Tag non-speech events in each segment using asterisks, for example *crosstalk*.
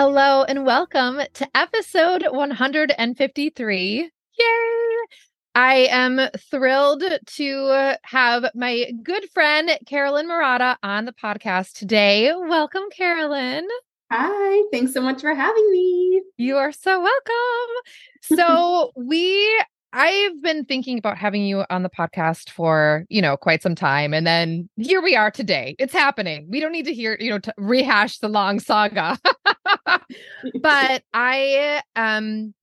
Hello and welcome to episode 153. Yay! I am thrilled to have my good friend Carolyn Marotta on the podcast today. Welcome, Carolyn. Hi, thanks so much for having me. You are so welcome. So, *laughs* we I've been thinking about having you on the podcast for, you know, quite some time. And then here we are today. It's happening. We don't need to hear, you know, to rehash the long saga. *laughs* *laughs* but I am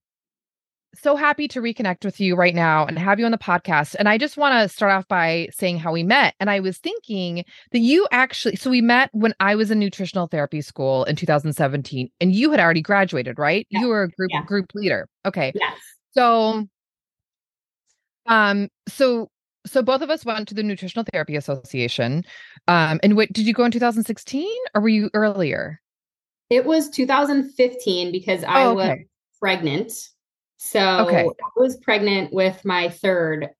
so happy to reconnect with you right now and have you on the podcast. And I just want to start off by saying how we met. And I was thinking that you actually, so we met when I was in nutritional therapy school in 2017, and you had already graduated, right? Yeah. You were a group yeah. group leader. Okay. Yes. So um, so so both of us went to the Nutritional Therapy Association. Um, and what did you go in 2016 or were you earlier? It was 2015 because I oh, okay. was pregnant. So okay. I was pregnant with my third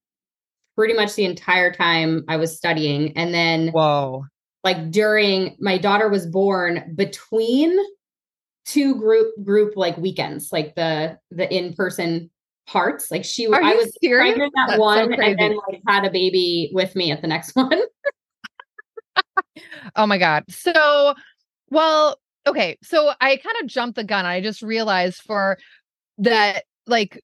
pretty much the entire time I was studying. And then whoa. Like during my daughter was born between two group group like weekends, like the the in-person parts. Like she, Are I was serious? pregnant at That's one, so and then like had a baby with me at the next *laughs* one. oh my god! So, well, okay. So I kind of jumped the gun. I just realized for that, like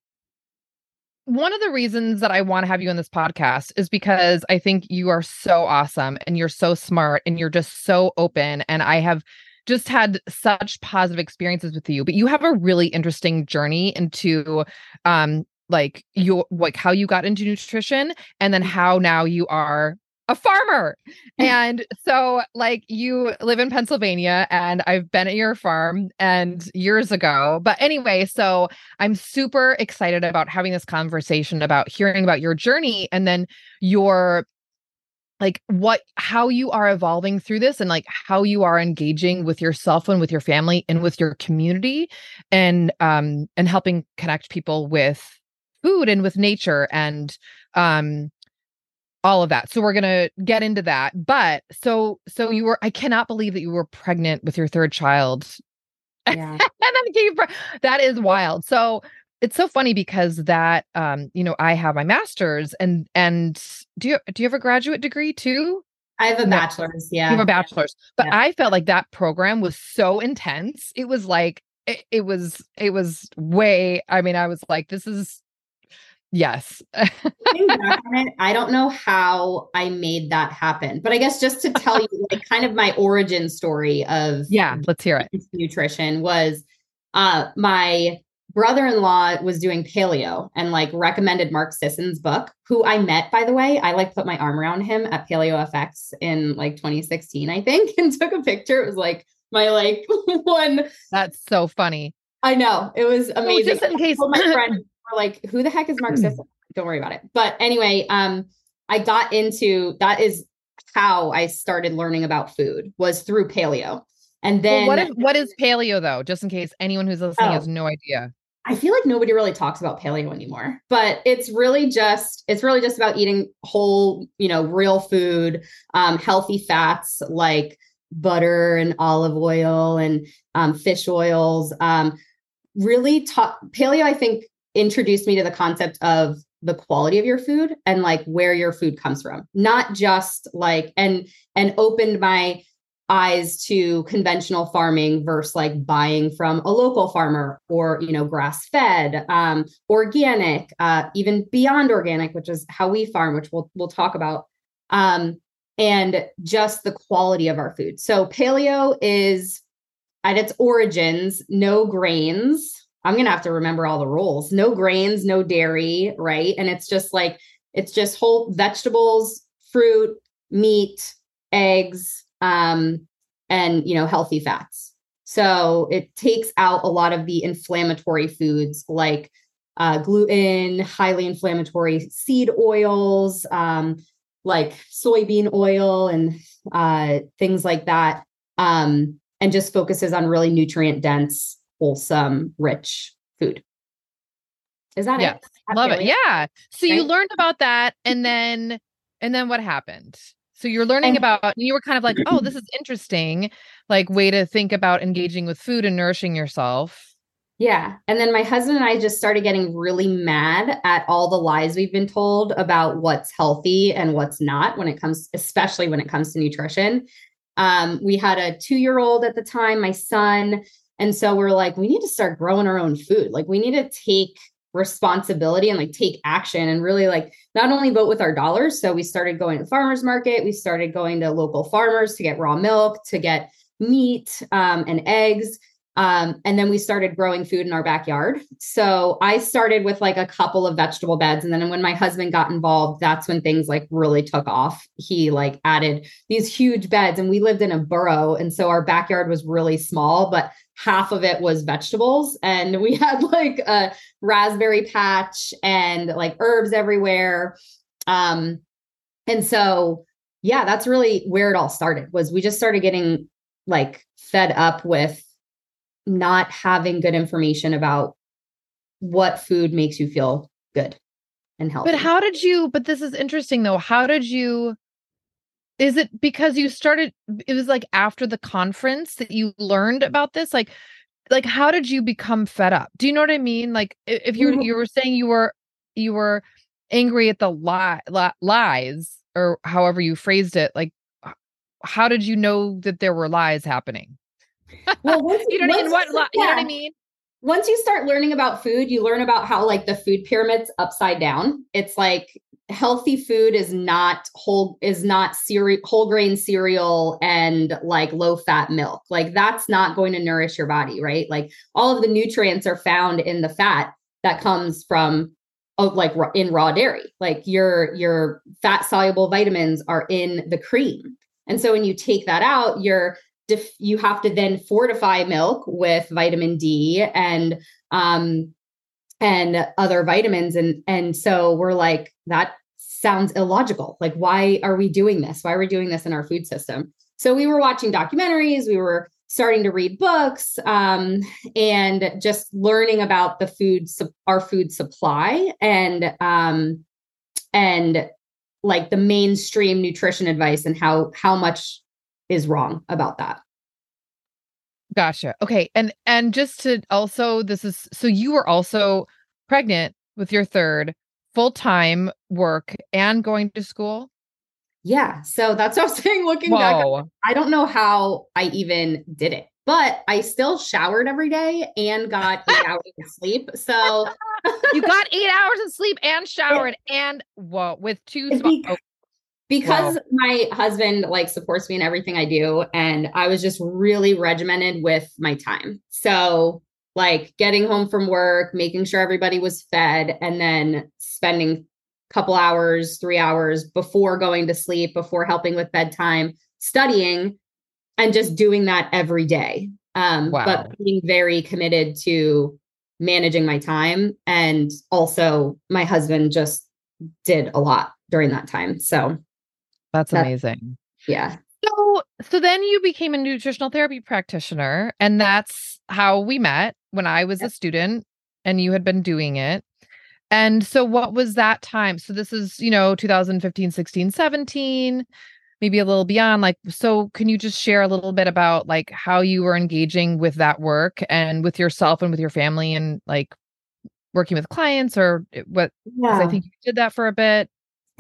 one of the reasons that I want to have you on this podcast is because I think you are so awesome and you're so smart and you're just so open. And I have just had such positive experiences with you but you have a really interesting journey into um like your like how you got into nutrition and then how now you are a farmer. *laughs* and so like you live in Pennsylvania and I've been at your farm and years ago. But anyway, so I'm super excited about having this conversation about hearing about your journey and then your like what how you are evolving through this and like how you are engaging with yourself and with your family and with your community and um and helping connect people with food and with nature and um all of that. So we're going to get into that. But so so you were I cannot believe that you were pregnant with your third child. *laughs* Yeah. and then gave that is wild. So it's so funny because that um you know I have my masters and and do you do you have a graduate degree too? I have a bachelor's, yeah. You have a bachelor's. But yeah. I felt like that program was so intense. It was like it, it was it was way I mean I was like this is yes. *laughs* I don't know how I made that happen. But I guess just to tell you like kind of my origin story of Yeah, let's hear it. Nutrition was uh my brother-in-law was doing paleo and like recommended Mark Sisson's book, who I met by the way. I like put my arm around him at Paleo FX in like 2016, I think, *laughs* and took a picture. It was like my like *laughs* one. That's so funny. I know. It was amazing. just in case my *clears throat* friend were like, who the heck is Mark Sisson? Don't worry about it. But anyway, um, I got into that is how I started learning about food was through paleo. And then well, what is what is paleo though? Just in case anyone who's listening oh, has no idea. I feel like nobody really talks about paleo anymore, but it's really just it's really just about eating whole, you know, real food, um, healthy fats like butter and olive oil and um, fish oils. Um, really, talk paleo. I think introduced me to the concept of the quality of your food and like where your food comes from, not just like and and opened my eyes to conventional farming versus like buying from a local farmer or you know grass fed um, organic uh, even beyond organic which is how we farm which we'll we'll talk about um, and just the quality of our food. So paleo is at its origins no grains. I'm gonna have to remember all the rules. No grains no dairy right? And it's just like it's just whole vegetables fruit meat eggs um, and you know healthy fats. So it takes out a lot of the inflammatory foods like uh, gluten, highly inflammatory seed oils, um, like soybean oil and uh, things like that, um, and just focuses on really nutrient dense, wholesome, rich food. Is that yes. it? Love it. Yeah. So okay. you learned about that, and then and then what happened? So you're learning about and, you were kind of like, oh, this is interesting, like way to think about engaging with food and nourishing yourself. Yeah. And then my husband and I just started getting really mad at all the lies we've been told about what's healthy and what's not when it comes, especially when it comes to nutrition. Um, we had a two year old at the time, my son. And so we're like, we need to start growing our own food. Like, we need to take responsibility and like take action and really like not only vote with our dollars. So we started going to farmers market, we started going to local farmers to get raw milk, to get meat um, and eggs. Um, and then we started growing food in our backyard. So I started with like a couple of vegetable beds. And then when my husband got involved, that's when things like really took off. He like added these huge beds and we lived in a borough. And so our backyard was really small, but half of it was vegetables. And we *laughs* had like a raspberry patch and like herbs everywhere. Um, and so yeah, that's really where it all started was we just started getting like fed up with not having good information about what food makes you feel good and healthy. But how did you, but this is interesting though. How did you, is it because you started, it was like after the conference that you learned about this? Like, like how did you become fed up? Do you know what I mean? Like if you mm-hmm. you were saying you were, you were angry at the lie, li- lies or however you phrased it, like how did you know that there were lies happening? Well, once, *laughs* you, know, what, yeah. you know what I mean? Once you start learning about food, you learn about how like the food pyramid's upside down. It's like healthy food is not whole is not cereal whole grain cereal and like low fat milk. Like that's not going to nourish your body, right? Like all of the nutrients are found in the fat that comes from oh, like in raw dairy. Like your your fat soluble vitamins are in the cream. And so when you take that out, you're def- you have to then fortify milk with vitamin D and um and other vitamins. And and so we're like that sounds illogical. Like why are we doing this? Why are we doing this in our food system? So we were watching documentaries. We were starting to read books um, and just learning about the food su- our food supply and um, and like the mainstream nutrition advice and how how much is wrong about that. Gotcha. Okay. And and just to also this is so you were also pregnant with your third full-time work and going to school? Yeah. So that's what I'm saying looking Whoa. back. I don't know how I even did it. But I still showered every day and got 8 *laughs* hours of sleep. So you got 8 hours of sleep and *laughs* showered and whoa with two small- because oh my husband like supports me in everything I do and I was just really regimented with my time. So like getting home from work, making sure everybody was fed and then spending a couple hours, 3 hours before going to sleep, before helping with bedtime, studying and just doing that every day. Um wow. but being very committed to managing my time and also my husband just did a lot during that time. So that's amazing. Yeah. So so then you became a nutritional therapy practitioner and that's how we met when I was a student and you had been doing it. And so what was that time? So this is, you know, 2015, 16, 17, maybe a little beyond like so can you just share a little bit about like how you were engaging with that work and with yourself and with your family and like working with clients or eh, what yeah. I think you did that for a bit.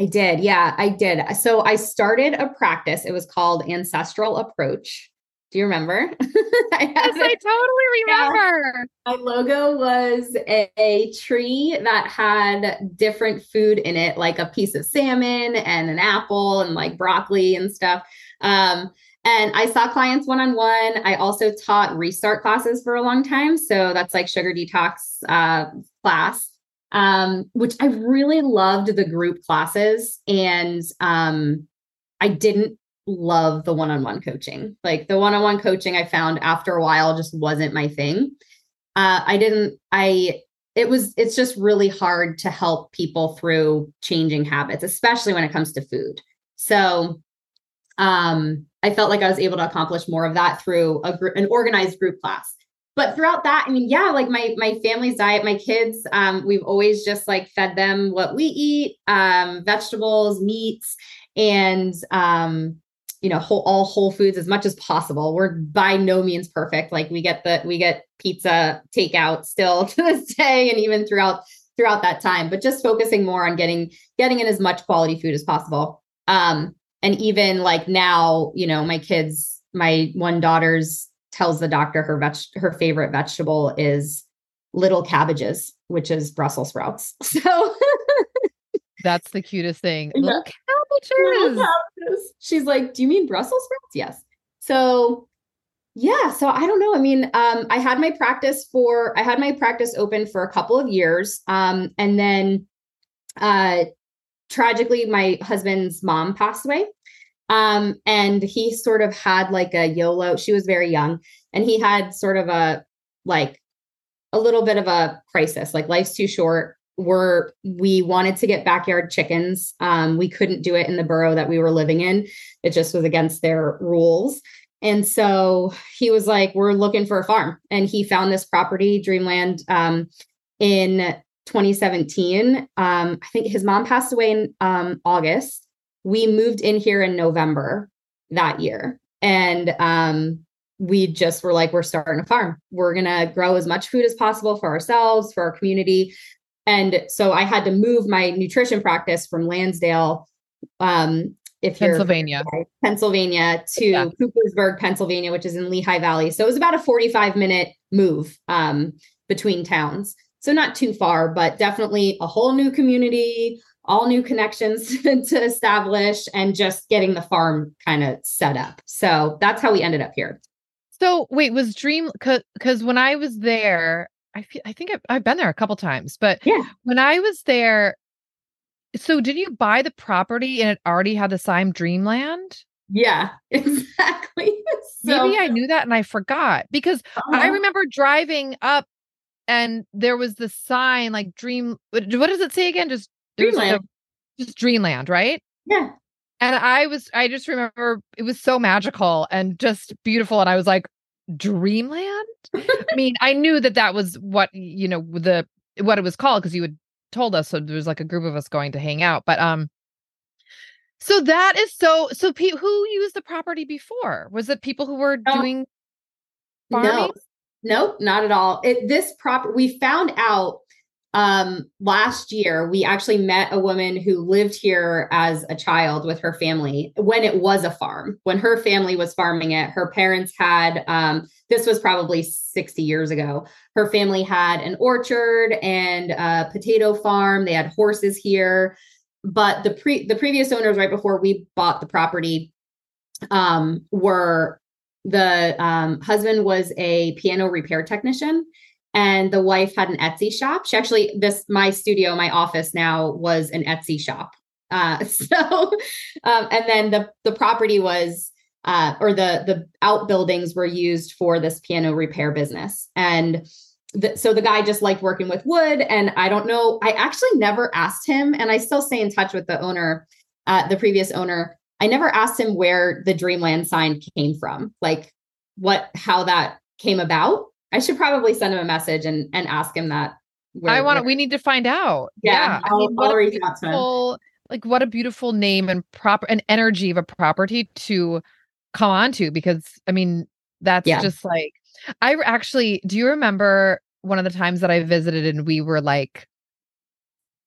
I did. Yeah, I did. So I started a practice. It was called Ancestral Approach. Do you remember? *laughs* I yes, I totally remember. Yeah. My logo was a, a, tree that had different food in it, like a piece of salmon and an apple and like broccoli and stuff. Um, and I saw clients one on one. I also taught restart classes for a long time. So that's like sugar detox uh, class um, which I really loved the group classes. And um, I didn't love the one on one coaching. Like the one on one coaching, I found after a while just wasn't my thing. Uh, I didn't, I, it was it's just really hard to help people through changing habits especially when it comes to food so um i felt like i was able to accomplish more of that through a group an organized group class but throughout that i mean yeah like my my family's diet my kids um we've always just like fed them what we eat um vegetables meats and um you know whole, all whole foods as much as possible. We're by no means perfect. Like we get the we get pizza takeout still *laughs* to this day and even throughout throughout that time but just focusing more on getting getting in as much quality food as possible. Um and even like now you know my kids my one daughter's tells the doctor her veg her favorite vegetable is little cabbages which is brussels sprouts *laughs* so that's the cutest thing Yeah. little cabbages She's like, "Do you mean Brussels sprouts?" Yes. So, yeah. So I don't know. I mean, um, I had my practice for I had my practice open for a couple of years, um, and then, uh, tragically, my husband's mom passed away, um, and he sort of had like a YOLO. She was very young, and he had sort of a like a little bit of a crisis. Like life's too short. We're we wanted to get backyard chickens. Um we couldn't do it in the borough that we were living in. It just was against their rules. And so he was like we're looking for a farm. And he found this property dreamland um in 2017 um i think his mom passed away in um august we moved in here in november that year and um we just were like we're starting a farm we're going to grow as much food as possible for ourselves for our community and so I had to move my nutrition practice from Lansdale, um, if Pennsylvania, you're Pennsylvania to Yeah. Coopersburg, Pennsylvania, which is in Lehigh Valley. So it was about a 45 minute move um, between towns. So not too far, but definitely a whole new community, all new connections *laughs* to establish, and just getting the farm kind of set up. So that's how we ended up here. So wait, was Dream because when I was there, I feel I think I've, I've been there a couple times, but Yeah. when I was there, so did you buy the property and it already had the sign Dreamland? Yeah, *laughs* exactly. So, Maybe I knew that and I forgot because I uh-huh. remember driving up and there was the sign like Dream. What does it say again? Just there was, like, Dreamland. a- just Dreamland, right? Yeah. And I was, I just remember it was so magical and just beautiful. And I was like, Dreamland? *laughs* I mean, I knew that that was what, you know, the, what it was called because you had told us. So there was like a group of us going to hang out. But, um, so that is so, so pe- who used the property before? Was it people who were No. doing No, farming? nope, not at all. It, this prop we found out um last year we actually met a woman who lived here as a child with her family when it was a farm. When her family was farming it her parents had um this was probably 60 years ago. Her family had an orchard and a potato farm. They had horses here. But the pre the previous owners right before we bought the property um were the um, husband was a piano repair technician and the wife had an etsy shop. She actually this my studio my office now was an etsy shop. Uh, *laughs* so um, and then the the property was uh, or the the outbuildings were used for this piano repair business. And the, so the guy just liked working with wood and i don't know i actually never asked him and i still stay in touch with the owner uh, the previous owner. I never asked him where the Dreamland sign came from, like what how that came about. I should probably send him a message and and ask him that. where- I want to, we need to find out. Yeah, I I'll- mean, what I'll reach out to him. like what a beautiful name and proper and energy of a property to come on to because I mean, that's Yeah. just like, I actually, do you remember one of the times that I visited and we were like,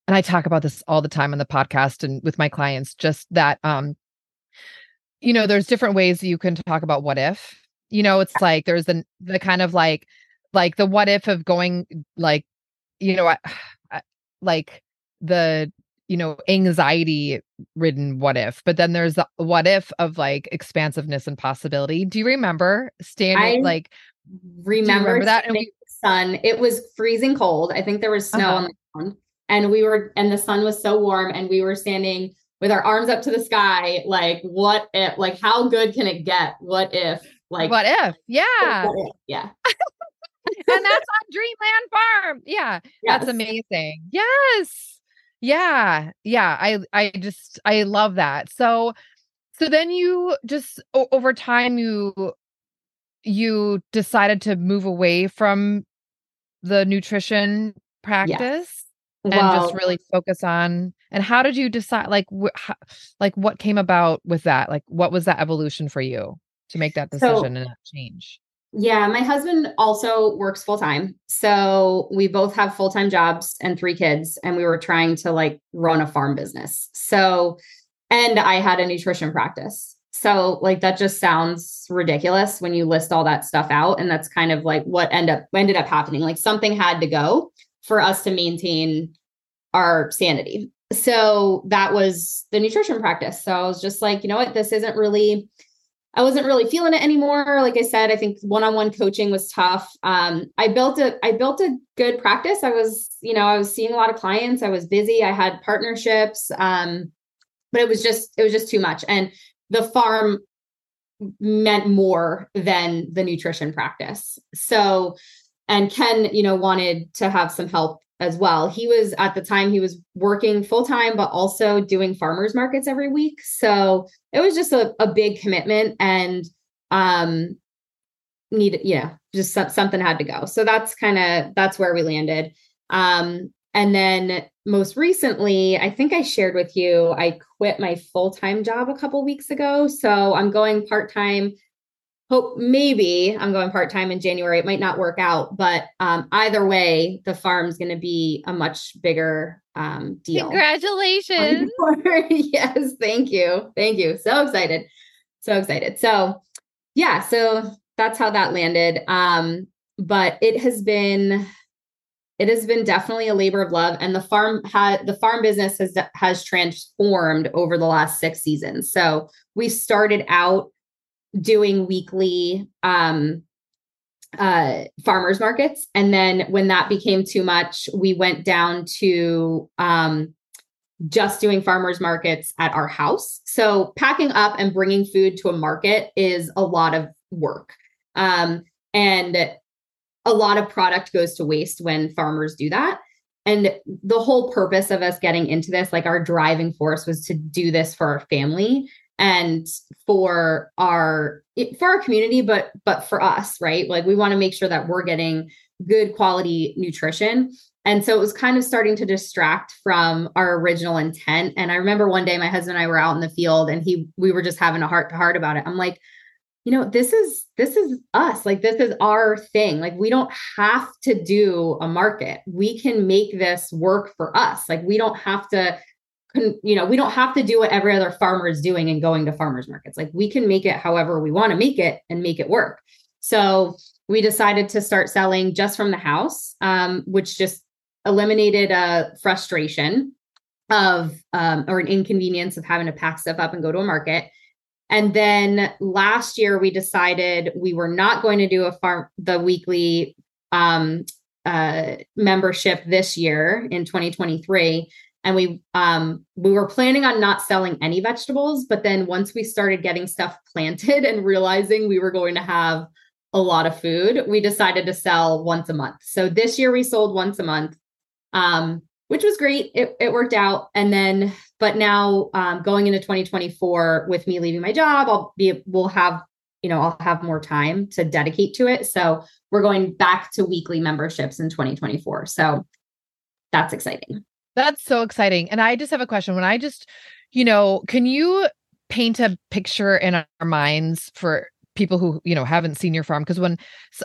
and I talk about this all the time on the podcast and with my clients, just that, um, you know, there's different ways that you can talk about what if, you know, it's like there's the, the kind of like, like the what if of going like, you know, I, *sighs* I, like the, you know, anxiety ridden what if, but then there's the what if of like expansiveness and possibility. Do you remember standing I like, remember, remember that? And the sun. It was freezing cold. I think there was snow Uh-huh. on the ground, and we were, and the sun was so warm, and we were standing with our arms up to the sky, like, what if? Like, how good can it get? What if? Like, what if? Yeah. what if? yeah, and that's on Dreamland Farm. Yeah, yes. that's amazing. Yes. Yeah. Yeah. I I just I love that. So so then you just o- over time you you decided to move away from the nutrition practice yes. and well, just really focus on and how did you decide like wh- how, like what came about with that like what was that evolution for you to make that decision so, and that change yeah my husband also works full time so we both have full time jobs and three kids and we were trying to like run a farm business so and i had a nutrition practice so like that just sounds ridiculous when you list all that stuff out and that's kind of like what end up ended up happening. Like something had to go for us to maintain our sanity. So that was the nutrition practice. So I was just like, you know what, this isn't really I wasn't really feeling it anymore. Like I said, I think one-on-one coaching was tough. Um, I built a I built a good practice. I was, you know, I was seeing a lot of clients. I was busy. I had partnerships. Um, but it was just it was just too much. And the farm meant more than the nutrition practice. So, and Ken, you know, wanted to have some help as well. He was at the time he was working full time, but also doing farmers markets every week. So it was just a, a big commitment and um needed, yeah, just something had to go. So that's kind of that's where we landed. Um, and then most recently, I think I shared with you, I quit my full time job a couple weeks ago. So I'm going part time. Hope maybe I'm going part time in January. It might not work out, but um, either way, the farm's going to be a much bigger um, deal. Congratulations. *laughs* yes. Thank you. Thank you. So excited. So excited. So, yeah. So that's how that landed. Um, but it has been it has been definitely a labor of love and the farm had the farm business has has transformed over the last six seasons so we started out doing weekly um uh farmers markets. And then when that became too much we went down to um just doing farmers markets at our house. So packing up and bringing food to a market is a lot of work. Um and a lot of product goes to waste when farmers do that. And the whole purpose of us getting into this, like our driving force was to do this for our family and for our for our community but but for us right? Like we want to make sure that we're getting good quality nutrition. And so it was kind of starting to distract from our original intent. And i remember one day my husband and i were out in the field and he we were just having a heart to heart about it. I'm like you know this is this is us. Like this is our thing. Like we don't have to do a market. We can make this work for us. Like we don't have to you know we don't have to do what every other farmer is doing and going to farmers markets. Like we can make it however we want to make it and make it work. So we decided to start selling just from the house um, which just eliminated a frustration of um, or an inconvenience of having to pack stuff up and go to a market. And then last year we decided we were not going to do a farm the weekly um, uh, membership this year in 2023 and we um we were planning on not selling any vegetables but then once we started getting stuff *laughs* planted and realizing we were going to have a lot of food we decided to sell once a month so this year we sold once a month um which was great it, it worked out and then but now um, going into 2024 with me leaving my job, I'll be we'll have you know I'll have more time to dedicate to it. So we're going back to weekly memberships in 2024. So that's exciting. That's so exciting. And I just have a question. When I just, you know, can you paint a picture in our minds for people who you know haven't seen your farm because when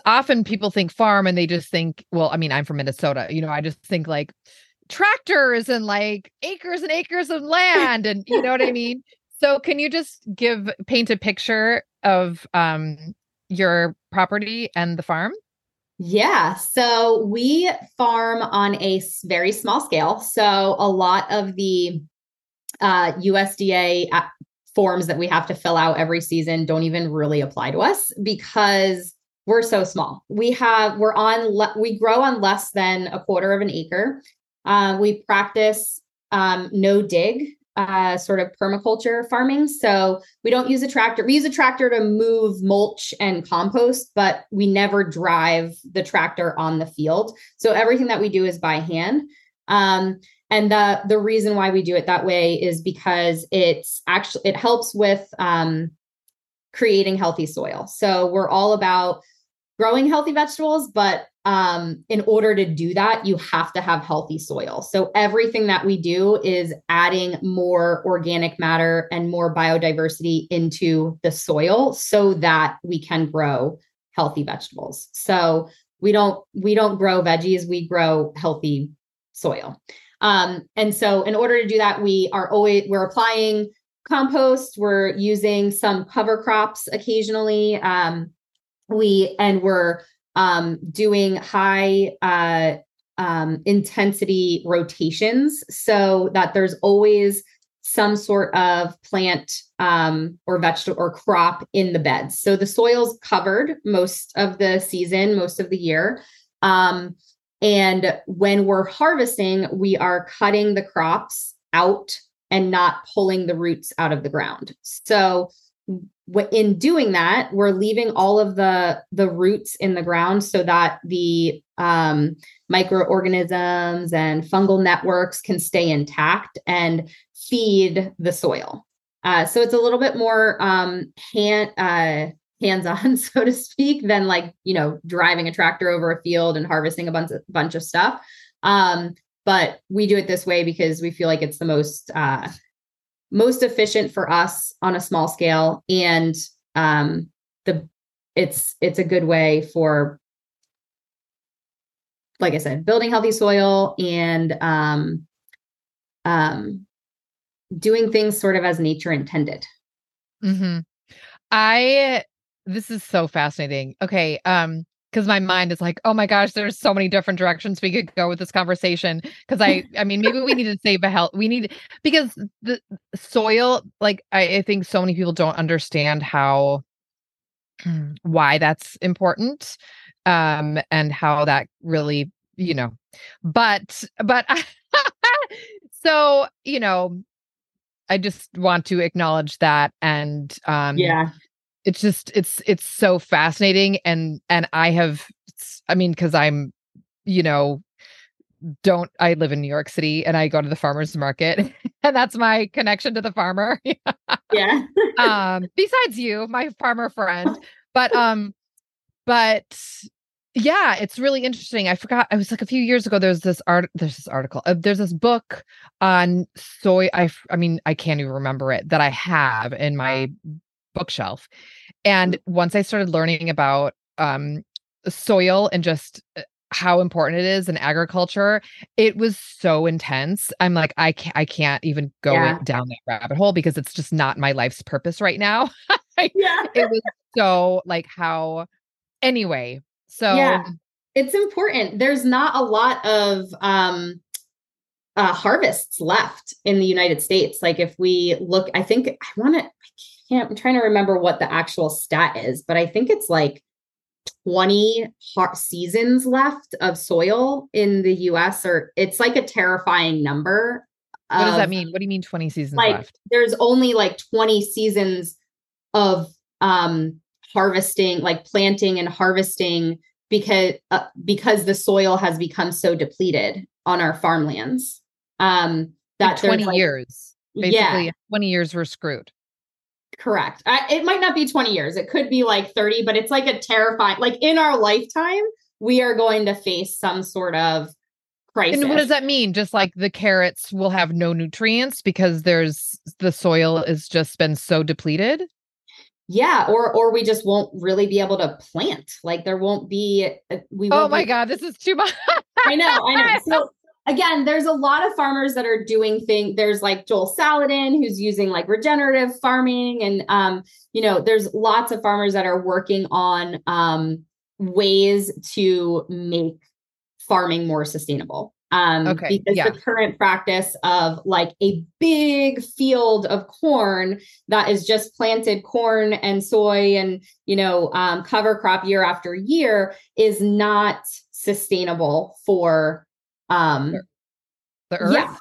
often people think farm and they just think well i mean i'm from minnesota you know i just think like tractors and like acres and acres of land and you know what I *laughs* mean? So can you just give paint a picture of um your property and the farm? Yeah. So we farm on a very small scale. So a lot of the uh, USDA uh, forms that we have to fill out every season don't even really apply to us because we're so small. We have, we're on, le- we grow on less than a quarter of an acre. Um, we practice um, no dig uh, sort of permaculture farming. So we don't use a tractor. We use a tractor to move mulch and compost, but we never drive the tractor on the field. So everything that we do is by hand. Um, and the the reason why we do it that way is because it's actually it helps with um, creating healthy soil. So we're all about growing healthy vegetables, but um, in order to do that, you have to have healthy soil. So everything that we do is adding more organic matter and more biodiversity into the soil so that we can grow healthy vegetables. So we don't we don't grow veggies, we grow healthy soil. Um, and so in order to do that, we are always we're applying compost, we're using some cover crops occasionally. Um, we and we're um, doing high uh, um, intensity rotations so that there's always some sort of plant um, or vegetable or crop in the beds. So the soil's covered most of the season, most of the year. Um, and when we're harvesting, we are cutting the crops out and not pulling the roots out of the ground. So in doing that we're leaving all of the the roots in the ground so that the um, microorganisms and fungal networks can stay intact and feed the soil. Uh, so it's a little bit more um, hand uh, hands-on *laughs* so to speak than like you know driving a tractor over a field and harvesting a bunch of bunch of stuff. Um, but we do it this way because we feel like it's the most uh, most efficient for us on a small scale. And um, the it's it's a good way for like i said building healthy soil and um, um, doing things sort of as nature intended. Mm-hmm. i this is so fascinating. Okay um because my mind is like, oh my gosh, there's so many different directions we could go with this conversation. Because I, *laughs* I mean, maybe we need to save a health. We need because the soil, like I, I think so many people don't understand how *clears throat* why that's important, um, and how that really, you know, but but *laughs* so you know, I just want to acknowledge that and um, yeah it's just it's it's so fascinating and and i have i mean because i'm you know don't i live in new york city and i go to the farmers market *laughs* and that's my connection to the farmer. *laughs* Yeah. Um besides you my farmer friend but um but yeah it's really interesting i forgot i was like a few years ago there's this art there's this article uh, there's this book on soy i i mean i can't even remember it that i have in my bookshelf. And once I started learning about um, soil and just uh, how important it is in agriculture, it was so intense. I'm like, I can't, I can't even go yeah. down that rabbit hole because it's just not my life's purpose right now. *laughs* yeah. It was so like how, anyway. So yeah. it's important. There's not a lot of, um, uh, harvests left in the United States. Like if we look, I think I want to, can't, I'm trying to remember what the actual stat is, but I think it's like 20 hot seasons left of soil in the US, or it's like a terrifying number. What does that mean? What do you mean 20 seasons like, left? There's only like 20 seasons of um harvesting, like planting and harvesting because uh, because the soil has become so depleted on our farmlands. Um that like 20 like, years. Basically, yeah. 20 years we're screwed. Correct. I, it might not be 20 years. It could be like 30, but it's like a terrifying, like in our lifetime, we are going to face some sort of crisis. And what does that mean? Just like the carrots will have no nutrients because there's the soil has just been so depleted? Yeah, or or we just won't really be able to plant. Like there won't be uh, we Oh my be- god, this is too much. I know, I know. *laughs* So again, there's a lot of farmers that are doing things. There's like Joel Salatin, who's using like regenerative farming. And, um, you know, there's lots of farmers that are working on um, ways to make farming more sustainable. Um, okay, because yeah. the current practice of like a big field of corn that is just planted corn and soy and you know um, cover crop year after year is not sustainable for um the earth yeah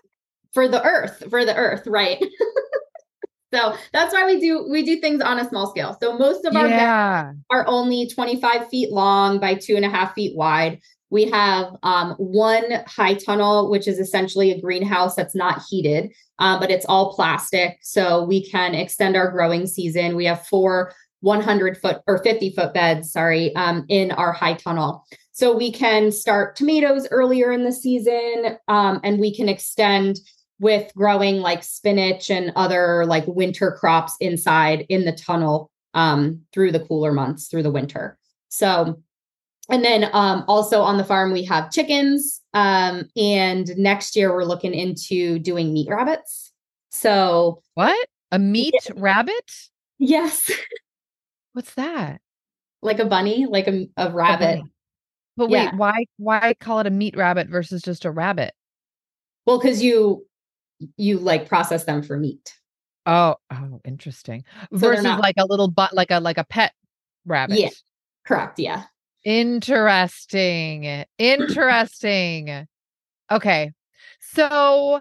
for the earth, for the earth, right? *laughs* so that's why we do we do things on a small scale. So most of our yeah. are only 25 feet long by two and a half feet wide. We have um, one high tunnel, which is essentially a greenhouse that's not heated, uh, but it's all plastic. So we can extend our growing season. We have four 100 foot or 50 foot beds, sorry, um, in our high tunnel. So we can start tomatoes earlier in the season um, and we can extend with growing like spinach and other like winter crops inside in the tunnel um, through the cooler months, through the winter. So and then um, also on the farm, we have chickens. Um, and next year, we're looking into doing meat rabbits. So, what? A meat yeah. rabbit? Yes. *laughs* What's that? Like a bunny, like a, a rabbit. A but wait, yeah. why why call it a meat rabbit versus just a rabbit? Well, because you you like process them for meat. Oh, oh, interesting. So versus not... like a little butt, like a like a pet rabbit. Yeah, correct. Yeah. Interesting. *clears throat* Interesting. okay. So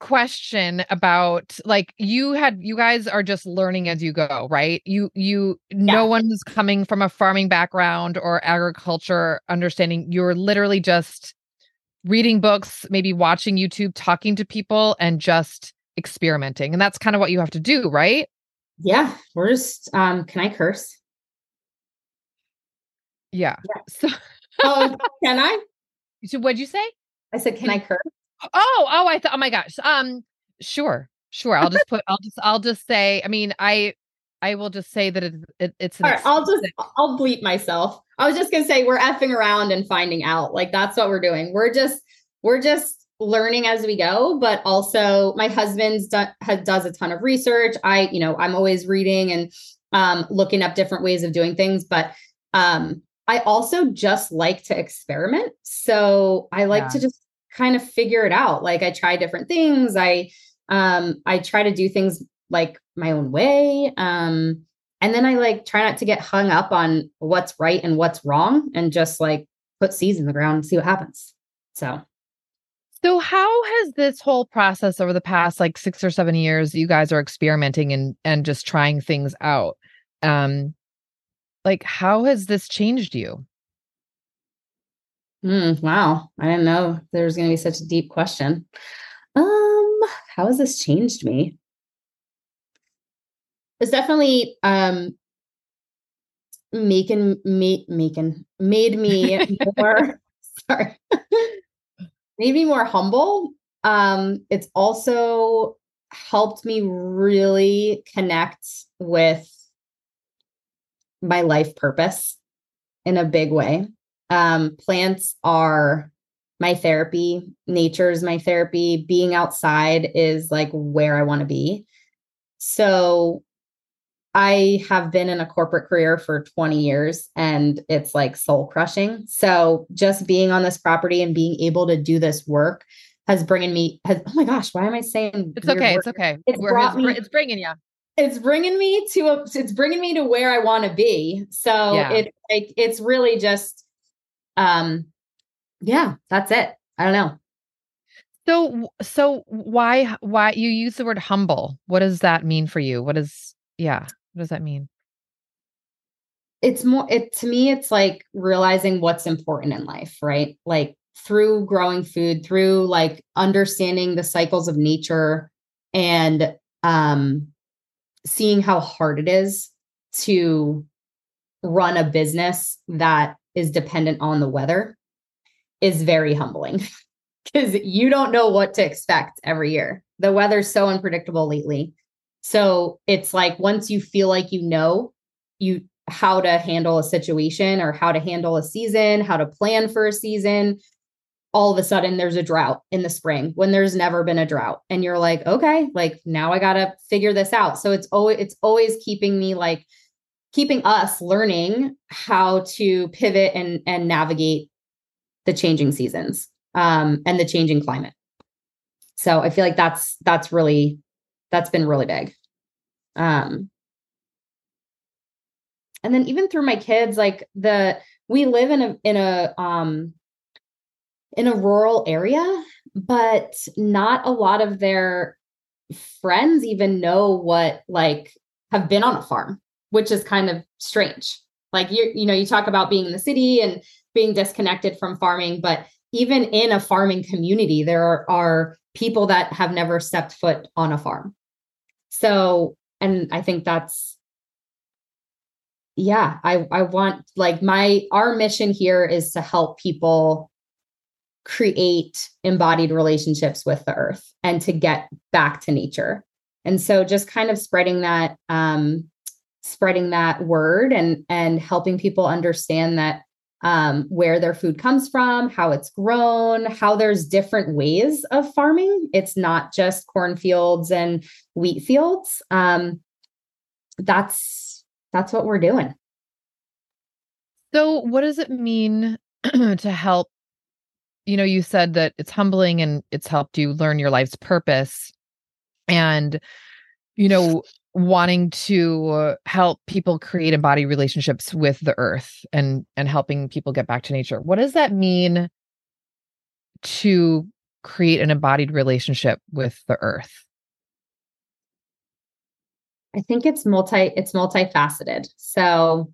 question about like you had you guys are just learning as you go right you you yeah. no one's coming from a farming background or agriculture understanding you're literally just reading books maybe watching youtube talking to people and just experimenting and that's kind of what you have to do right yeah we're just um can i curse yeah. yeah. So oh, can I? *laughs* So what'd you say? I said, can I curse? Oh, oh, I thought, oh my gosh. Um, sure, sure. I'll just put, I'll just, I'll just say, I mean, I, I will just say that it, it it's. All right, I'll just, I'll bleep myself. I was just gonna say we're effing around and finding out. Like that's what we're doing. We're just, we're just learning as we go. But also, my husband's done has, does a ton of research. I, you know, I'm always reading and um, looking up different ways of doing things. But um, I also just like to experiment. So I like yeah. to just kind of figure it out. Like I try different things. I um I try to do things like my own way. Um and then I like try not to get hung up on what's right and what's wrong and just like put seeds in the ground and see what happens. So so how has this whole process over the past like 6 or 7 years you guys are experimenting and and just trying things out? Um like how has this changed you mm, wow. I didn't know there was going to be such a deep question. Um how has this changed me? It's definitely um making me making made me *laughs* more sorry made me more humble. Um it's also helped me really connect with my life purpose in a big way. Um, plants are my therapy, nature is my therapy, being outside is like where I want to be. So I have been in a corporate career for 20 years and it's like soul crushing. So just being on this property and being able to do this work has bringing me has oh my gosh why am i saying it's okay work? it's okay it's, brought me, it's bringing you it's bringing me to a it's bringing me to where I want to be. So yeah. it like it's really just um yeah, that's it. I don't know. So so why why you use the word humble? What does that mean for you? What is yeah, what does that mean? It's more it to me it's like realizing what's important in life, right? Like through growing food, through like understanding the cycles of nature and um seeing how hard it is to run a business that is dependent on the weather is very humbling *laughs* because you don't know what to expect every year. The weather's so unpredictable lately. So it's like once you feel like you know you how to handle a situation or how to handle a season, how to plan for a season, all of a sudden there's a drought in the spring when there's never been a drought and you're like okay like now i got to figure this out so it's always it's always keeping me like keeping us learning how to pivot and and navigate the changing seasons um and the changing climate. So i feel like that's that's really that's been really big. Um and then even through my kids like the we live in a in a um in a rural area but not a lot of their friends even know what like have been on a farm, which is kind of strange. Like you you know, you talk about being in the city and being disconnected from farming, but even in a farming community, there are, are people that have never stepped foot on a farm. So, and I think that's yeah, I I want like my our mission here is to help people create embodied relationships with the earth and to get back to nature. And so just kind of spreading that um spreading that word and and helping people understand that um, where their food comes from, how it's grown, how there's different ways of farming. It's not just cornfields and wheat fields. Um, that's that's what we're doing. So, what does it mean *clears throat* to help? You know, you said that it's humbling and it's helped you learn your life's purpose. And, you know, wanting to help people create embodied relationships with the earth and and helping people get back to nature. What does that mean to create an embodied relationship with the earth? I think it's multi it's multifaceted. So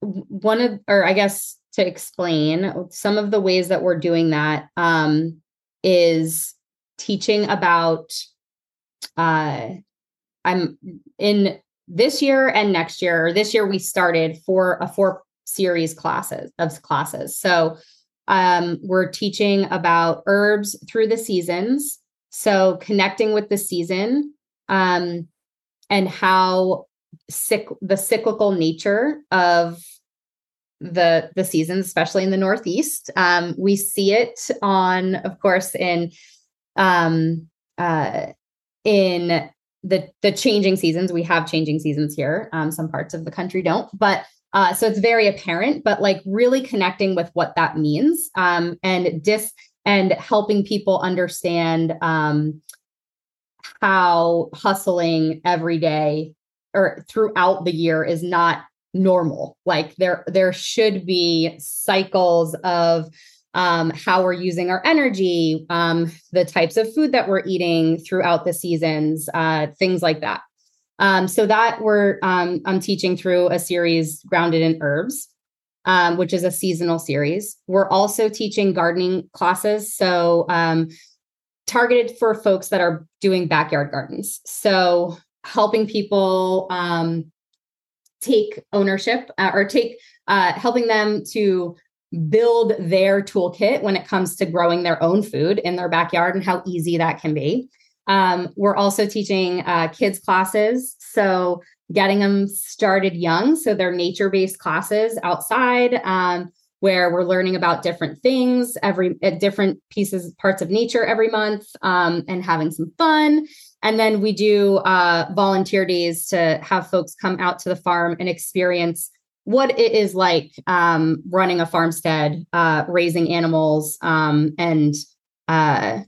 one of or i guess to explain some of the ways that we're doing that um, is teaching about uh, I'm in this year and next year. or This year we started for a four series classes of classes. So um, we're teaching about herbs through the seasons. So connecting with the season um, and how cyc- the cyclical nature of the the seasons, especially in the Northeast. Um, we see it on, of course, in um, uh, in the the changing seasons. We have changing seasons here. Um, some parts of the country don't, but uh, so it's very apparent. But like really connecting with what that means um, and dis and helping people understand um, how hustling every day or throughout the year is not normal. Like there there should be cycles of um, how we're using our energy, um, the types of food that we're eating throughout the seasons, uh, things like that. Um, so that we're um, I'm teaching through a series grounded in herbs, um, which is a seasonal series. We're also teaching gardening classes, so um, targeted for folks that are doing backyard gardens. So helping people take ownership uh, or take uh, helping them to build their toolkit when it comes to growing their own food in their backyard and how easy that can be. Um, we're also teaching uh, kids classes, so getting them started young. So they're nature based classes outside um, where we're learning about different things every at different pieces parts of nature every month um, and having some fun. And then we do uh, volunteer days to have folks come out to the farm and experience what it is like um, running a farmstead, uh, raising animals, um, and uh,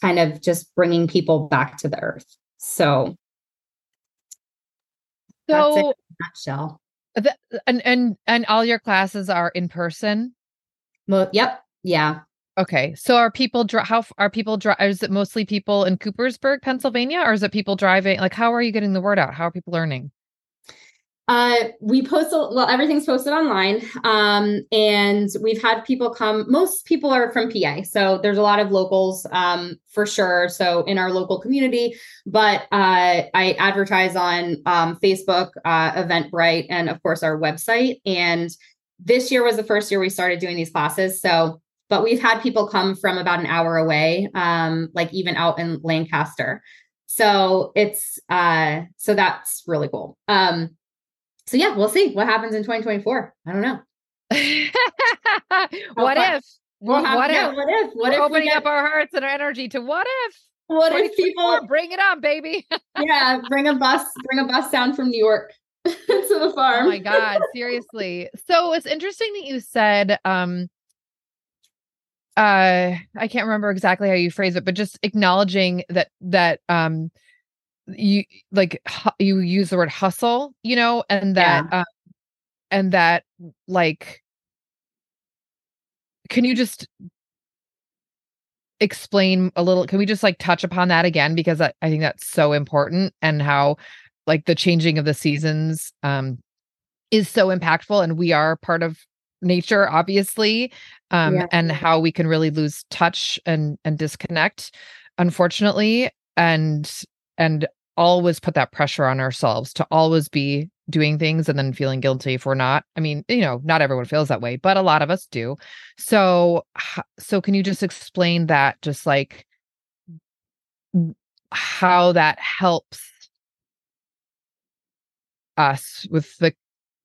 kind of just bringing people back to the earth. So, so nutshell. The, and and and all your classes are in person. Well, yep, yeah. Okay, so are people dri- how are people dri- is it mostly people in Coopersburg, Pennsylvania, or is it people driving? Like, how are you getting the word out? How are people learning? Uh, we post a, well, everything's posted online, um, and we've had people come. Most people are from PA, so there's a lot of locals um, for sure. So in our local community, but uh, I advertise on um, Facebook, uh, Eventbrite, and of course our website. And this year was the first year we started doing these classes. So, but we've had people come from about an hour away, um, like even out in Lancaster. So it's uh, so that's really cool. Um, so yeah, we'll see what happens in 2024. I don't know. *laughs* what if? We'll have, what, if? what if? What We're if? Opening get, up our hearts and our energy to what if? What if people bring it on, baby? *laughs* yeah, bring a bus, bring a bus down from New York *laughs* to the farm. Oh my god, seriously. So it's interesting that you said um uh I can't remember exactly how you phrase it, but just acknowledging that that um you like hu- you use the word hustle you know and that yeah. um, and that like can you just explain a little can we just like touch upon that again because I, I think that's so important and how like the changing of the seasons um is so impactful and we are part of nature obviously um Yeah. and how we can really lose touch and and disconnect unfortunately and and always put that pressure on ourselves to always be doing things and then feeling guilty if we're not. I mean you know not everyone feels that way but a lot of us do. So so can you just explain that just like how that helps us with the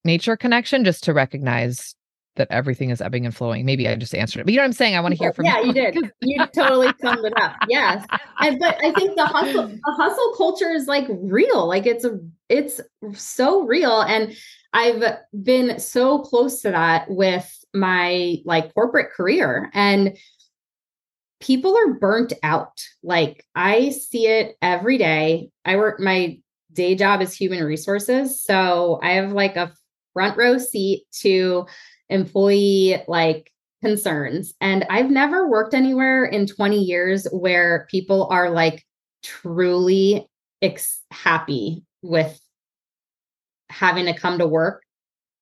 nature connection just to recognize that everything is ebbing and flowing maybe i just answered it but you know what i'm saying i want to hear from yeah, you did. You *laughs* totally summed it up. Yes. And but I think the hustle the hustle culture is like real. Like it's a it's so real. And I've been so close to that with my like corporate career. And people are burnt out. Like I see it every day. I work my day job is human resources. So I have like a front row seat to employee like concerns. And I've never worked anywhere in 20 years where people are like truly ex- happy with having to come to work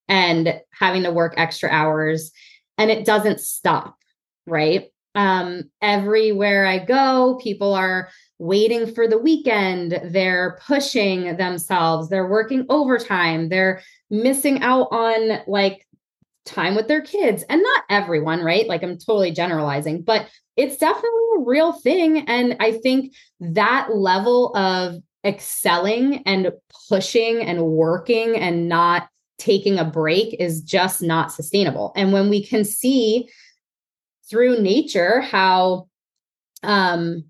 and having to work extra hours and it doesn't stop, right? Um everywhere I go, people are waiting for the weekend, they're pushing themselves, they're working overtime, they're missing out on like time with their kids and not everyone right? Like i'm totally generalizing but it's definitely a real thing and i think that level of excelling and pushing and working and not taking a break is just not sustainable and when we can see through nature how um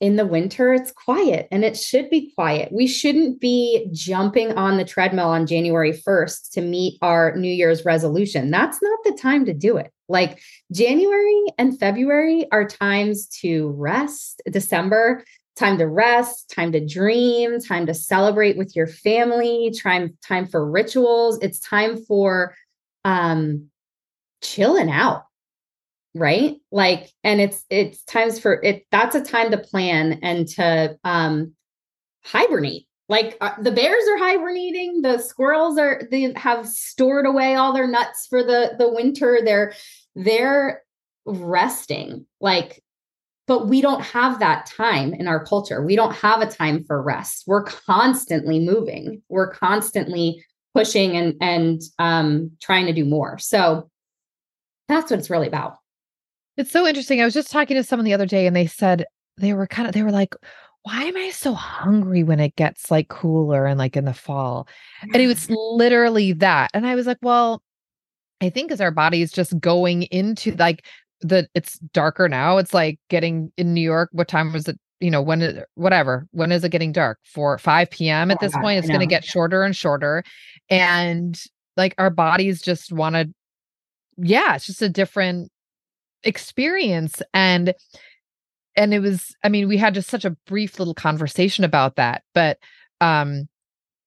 in the winter it's quiet and it should be quiet. We shouldn't be jumping on the treadmill on January 1st to meet our New Year's resolution. That's not the time to do it. Like January and February are times to rest. December, time to rest, time to dream, time to celebrate with your family, time time for rituals. It's time for um chilling out right? Like and it's it's times for it that's a time to plan and to um hibernate. Like uh, the bears are hibernating the squirrels are they have stored away all their nuts for the the winter. They're they're resting like but we don't have that time in our culture. We don't have a time for rest. We're constantly moving. We're constantly pushing and and um trying to do more. So that's what it's really about It's so interesting. I was just talking to someone the other day and they said they were kind of they were like, why am I so hungry when it gets like cooler and like in the fall? And it was mm. literally that. And I was like, well, I think as our body is just going into like the it's darker now. It's like getting in New York. What time was it? You know, when it whatever. When is it getting dark? Four, 5 p.m. at this point. It's gonna get shorter and shorter. And like our bodies just want to, yeah, it's just a different experience and and it was i mean we had just such a brief little conversation about that but um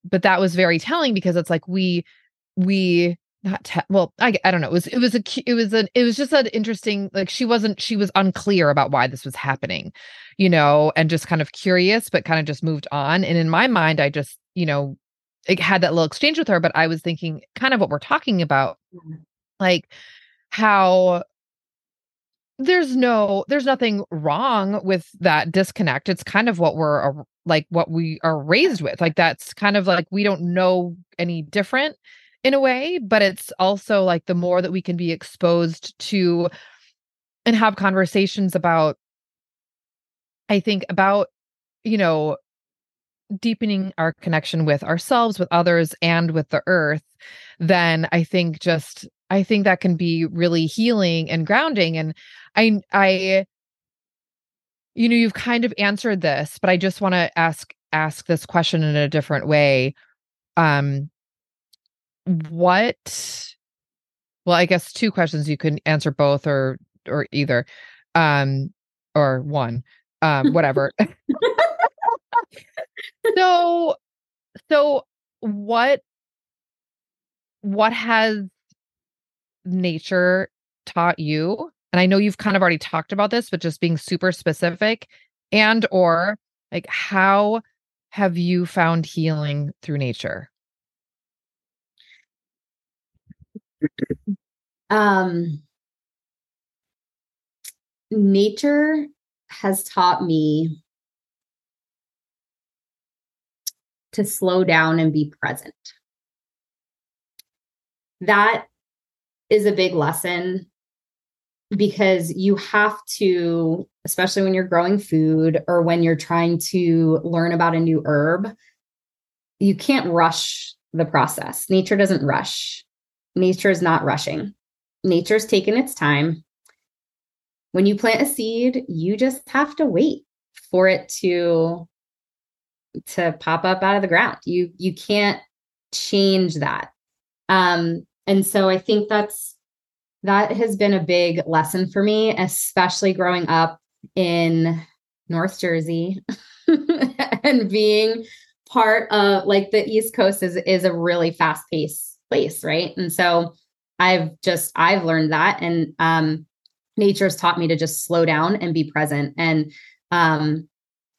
but that was very telling because it's like we we not te- well I, I don't know it was it was a it was an it was just an interesting like she wasn't she was unclear about why this was happening you know and just kind of curious but kind of just moved on and in my mind i just you know it had that little exchange with her but i was thinking kind of what we're talking about Mhm. like how there's no there's nothing wrong with that disconnect. It's kind of what we're like what we are raised with. Like that's kind of like we don't know any different in a way but it's also like the more that we can be exposed to and have conversations about i think about you know deepening our connection with ourselves with others and with the earth then i think just i think that can be really healing and grounding and i i you know you've kind of answered this but i just want to ask ask this question in a different way um what well i guess two questions you can answer both or or either um or one um whatever. *laughs* So so what what has nature taught you and I know you've kind of already talked about this, but just being super specific and or like how have you found healing through nature? *clears throat* Um nature has taught me to slow down and be present. That is a big lesson because you have to, especially when you're growing food or when you're trying to learn about a new herb, you can't rush the process. Nature doesn't rush. Nature is not rushing. Nature's taking its time. When you plant a seed, you just have to wait for it to to pop up out of the ground. You you can't change that. Um and so I think that's that has been a big lesson for me, especially growing up in North Jersey *laughs* and being part of like the East Coast is is a really fast paced place, right? And so I've just I've learned that and um nature's taught me to just slow down and be present and um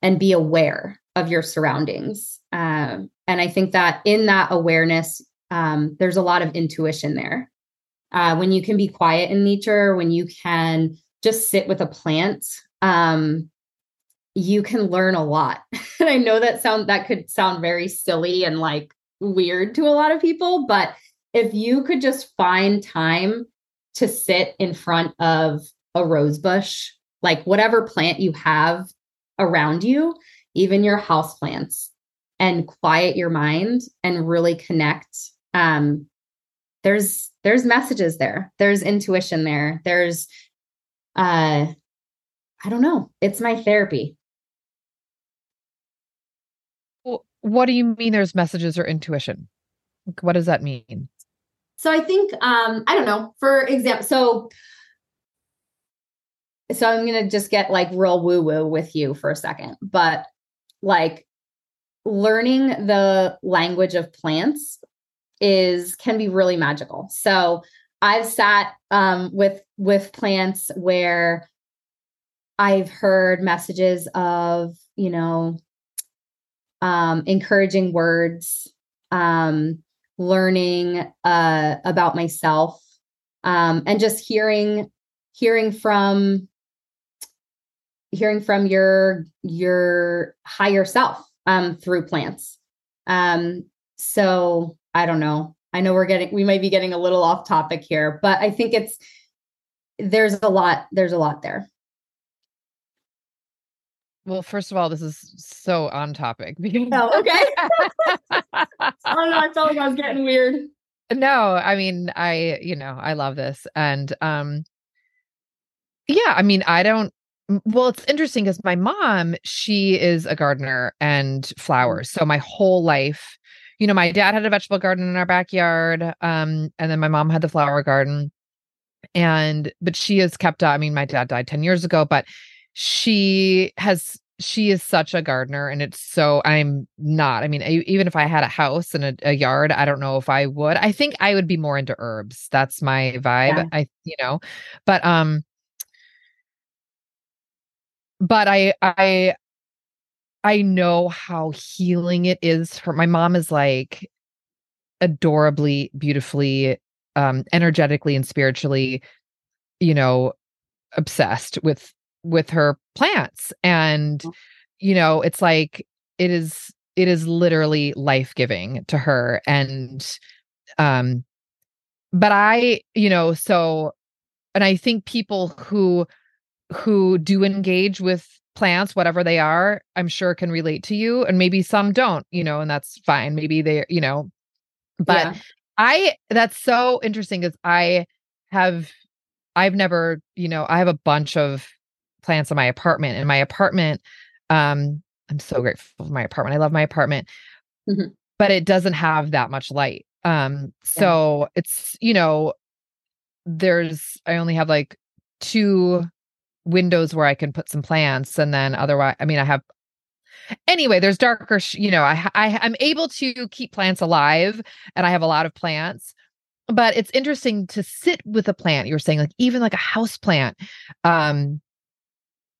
and be aware of your surroundings. Um and I think that in that awareness um there's a lot of intuition there uh, when you can be quiet in nature, when you can just sit with a plant, um, you can learn a lot. *laughs* and I know that sound that could sound very silly and like weird to a lot of people, but if you could just find time to sit in front of a rose bush, like whatever plant you have around you, even your house plants, and quiet your mind and really connect um, there's there's messages there. There's intuition there. There's uh i don't know. It's my therapy. What do you mean there's messages or intuition? What does that mean? So i think um i don't know. For example so so i'm gonna just get like real woo woo with you for a second. But like learning the language of plants is can be really magical. So I've sat um, with with plants where I've heard messages of you know um, encouraging words, um, learning uh, about myself, um, and just hearing hearing from hearing from your your higher self um, through plants. Um, so I don't know. I know we're getting we might be getting a little off topic here, but I think it's there's a lot there's a lot there. Well, first of all, this is so on topic *laughs* because oh, okay. *laughs* I don't know, I felt like I was getting weird. No, I mean, I, you know, I love this. And um yeah, I mean, I don't well, it's interesting because my mom, she is a gardener and mm. flowers. So my whole life you know, my dad had a vegetable garden in our backyard. Um, and then my mom had the flower garden. And but she has kept. I mean, my dad died 10 years ago, but she has she is such a gardener and it's so i'm not i mean I, even if i had a house and a, a, yard i don't know if i would i think i would be more into herbs that's my vibe yeah. i you know but um but i i I know how healing it is for my mom is like adorably, beautifully, um, energetically and spiritually, you know, obsessed with with her plants. And, mm. you know, it's like it is it is literally life-giving to her. And um, but I, you know, so and I think people who who do engage with plants whatever they are i'm sure can relate to you and maybe some don't you know and that's fine maybe they you know but yeah. i that's so interesting because i have i've never you know i have a bunch of plants in my apartment and my apartment um i'm so grateful for my apartment i love my apartment mm-hmm. but it doesn't have that much light um so yeah. it's you know there's i only have like two windows where I can put some plants and then otherwise I mean I have anyway there's darker sh- you know I I I'm able to keep plants alive and I have a lot of plants but it's interesting to sit with a plant. You were saying like even like a house plant. Um,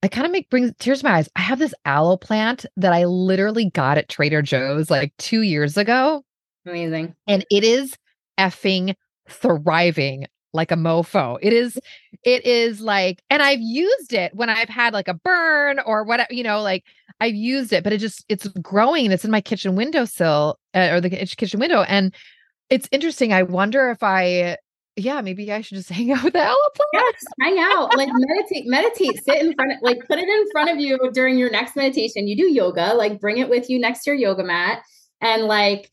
I kind of make brings tears to my eyes. I have this aloe plant that I literally got at Trader Joe's like two years ago. Amazing. And it is effing thriving like a mofo. It is, *laughs* it is like, and I've used it when I've had like a burn or whatever, you know, like I've used it, but it just, it's growing. It's in my kitchen windowsill uh, or the kitchen window. And it's interesting. I wonder if I, yeah, maybe I should just *laughs* hang out with the aloe plant. Yes, hang out, like meditate, meditate, sit in front of, like put it in front of you during your next meditation. You do yoga, like bring it with you next to your yoga mat and like,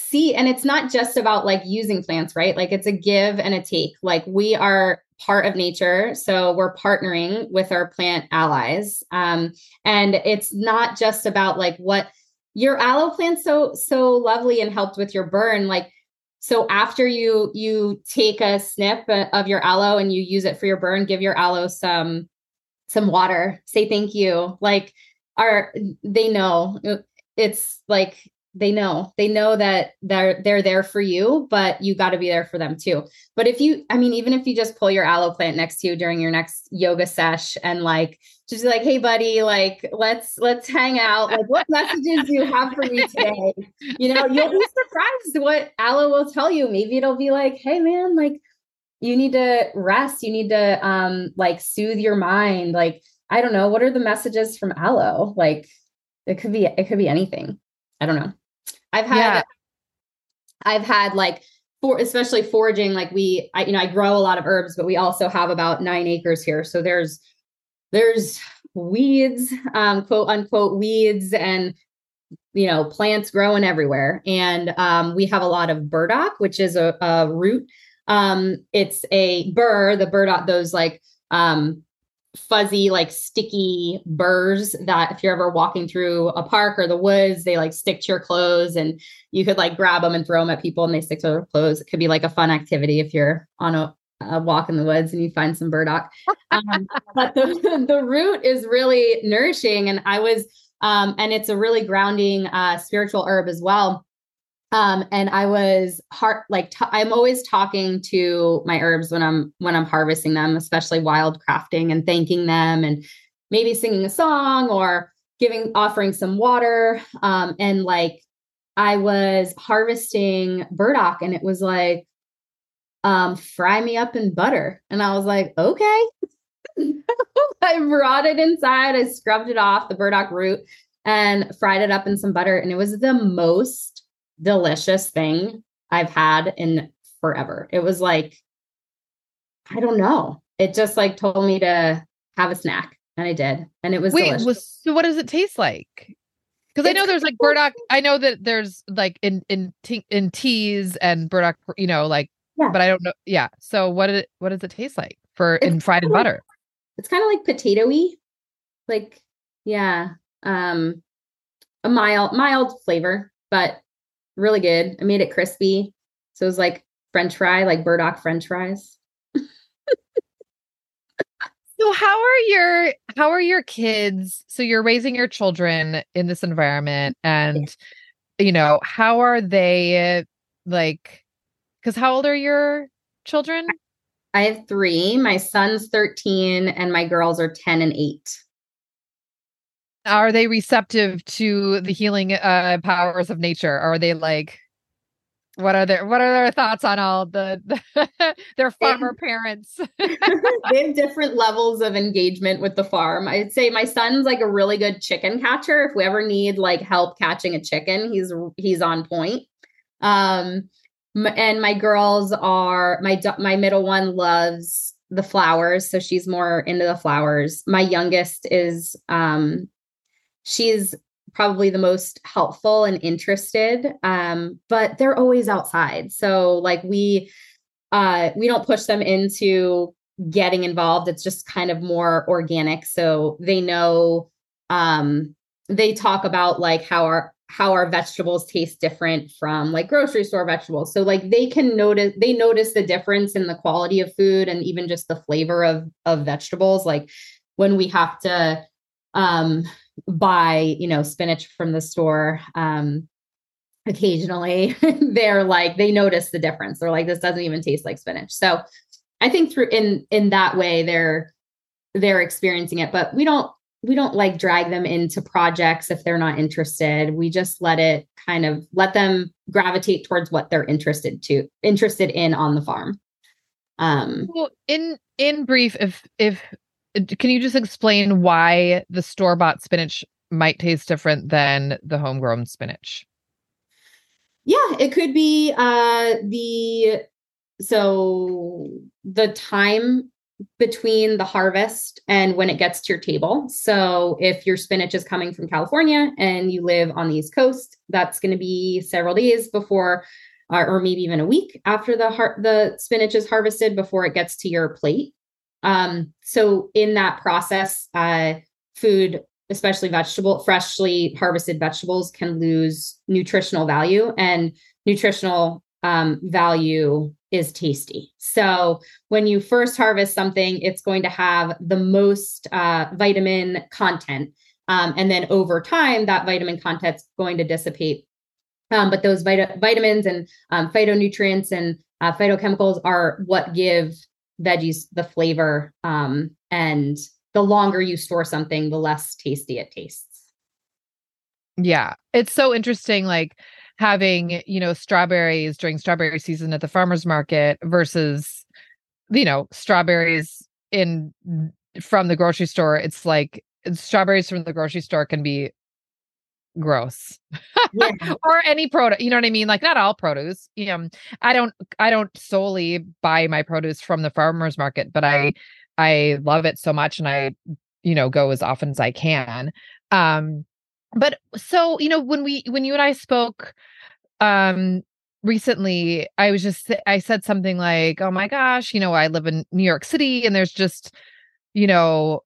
see and it's not just about like using plants right? Like it's a give and a take. Like we are part of nature so we're partnering with our plant allies. Um and it's not just about like what your aloe plant so so lovely and helped with your burn. Like so after you you take a snip of your aloe and you use it for your burn give your aloe some some water say thank you. Like are they know it's like they know they know that they're they're there for you but you got to be there for them too. But if you i mean even if you just pull your aloe plant next to you during your next yoga sesh and like just like hey buddy like let's let's hang out. Like what messages do you have for me today? You know you'll be surprised what aloe will tell you. Maybe it'll be like hey man like you need to rest. You need to um like soothe your mind. Like i don't know. What are the messages from aloe? Like it could be it could be anything. I don't know I've had yeah. I've had like for especially foraging like we I you know I grow a lot of herbs but we also have about 9 acres here. So there's there's weeds um quote unquote weeds and you know plants growing everywhere. And um we have a lot of burdock which is a, a root. Um it's a burr the burdock those like um fuzzy, like sticky burrs that if you're ever walking through a park or the woods, they like stick to your clothes and you could like grab them and throw them at people and they stick to their clothes. It could be like a fun activity if you're on a, a walk in the woods and you find some burdock. Um, *laughs* but the, *laughs* the root is really nourishing. And I was, um, and it's a really grounding uh, spiritual herb as well. Um, and I was heart like I'm always talking to my herbs when I'm when I'm harvesting them, especially wild crafting and thanking them and maybe singing a song or giving offering some water. Um, and like I was harvesting burdock and it was like, um, fry me up in butter. And I was like, okay. *laughs* I brought it inside, I scrubbed it off the burdock root and fried it up in some butter. And it was the most delicious thing I've had in forever. It was like, I don't know. It just like told me to have a snack. And I did. And it was Wait, delicious. Was, so what does it taste like? Because I know there's like burdock. I know that there's like in in in teas and burdock, you know, like, yeah. but I don't know. Yeah. So what did it, what does it taste like for it's in fried in butter? Like, it's kind of like potatoy, like yeah, um, a mild mild flavor, but really good. I made it crispy. So it was like French fry, like burdock French fries. so how are your how are your kids? So you're raising your children in this environment and you know, how are they like cuz how old are your children? I have 3. My son's 13 and my girls are 10 and 8 are they receptive to the healing uh, powers of nature? Are they like, what are their what are their thoughts on all the, the *laughs* their farmer they, parents? *laughs* they have different levels of engagement with the farm. I'd say my son's like a really good chicken catcher. If we ever need like help catching a chicken, he's he's on point. Um, and my girls are my my middle one loves the flowers so she's more into the flowers my youngest is um she's probably the most helpful and interested um, but they're always outside. So like we uh we don't push them into getting involved. It's just kind of more organic. So they know um they talk about like how our how our vegetables taste different from like grocery store vegetables. So like they can notice they notice the difference in the quality of food and even just the flavor of of vegetables. Like when we have to um buy you know spinach from the store um occasionally. *laughs* They're like they notice the difference. They're like this doesn't even taste like spinach. So i think through in in that way they're they're experiencing it. But we don't we don't like drag them into projects if they're not interested. We just let it kind of let them gravitate towards what they're interested to interested in on the farm. Um well in in brief if if can you just explain why the store bought spinach might taste different than the homegrown spinach yeah it could be uh the so the time between the harvest and when it gets to your table. So if your spinach is coming from California and you live on the East Coast, that's going to be several days before uh, or maybe even a week after the har- the spinach is harvested before it gets to your plate. Um, so in that process, uh, food, especially vegetable, freshly harvested vegetables, can lose nutritional value, and nutritional um, value is tasty. So when you first harvest something, it's going to have the most uh, vitamin content. Um, and then over time, that vitamin content's going to dissipate. Um, but those vit- vitamins and um, phytonutrients and uh, phytochemicals are what give veggies the flavor. Um, and the longer you store something, the less tasty it tastes. Yeah. It's so interesting. Like, having you know strawberries during strawberry season at the farmers market versus you know strawberries in from the grocery store it's like strawberries from the grocery store can be gross yeah. *laughs* or any product you know what i mean like not all produce you know i don't i don't solely buy my produce from the farmers market but i i love it so much and i you know go as often as i can um but so you know when we when you and i spoke um recently i was just i said something like oh my gosh you know i live in new york city and there's just you know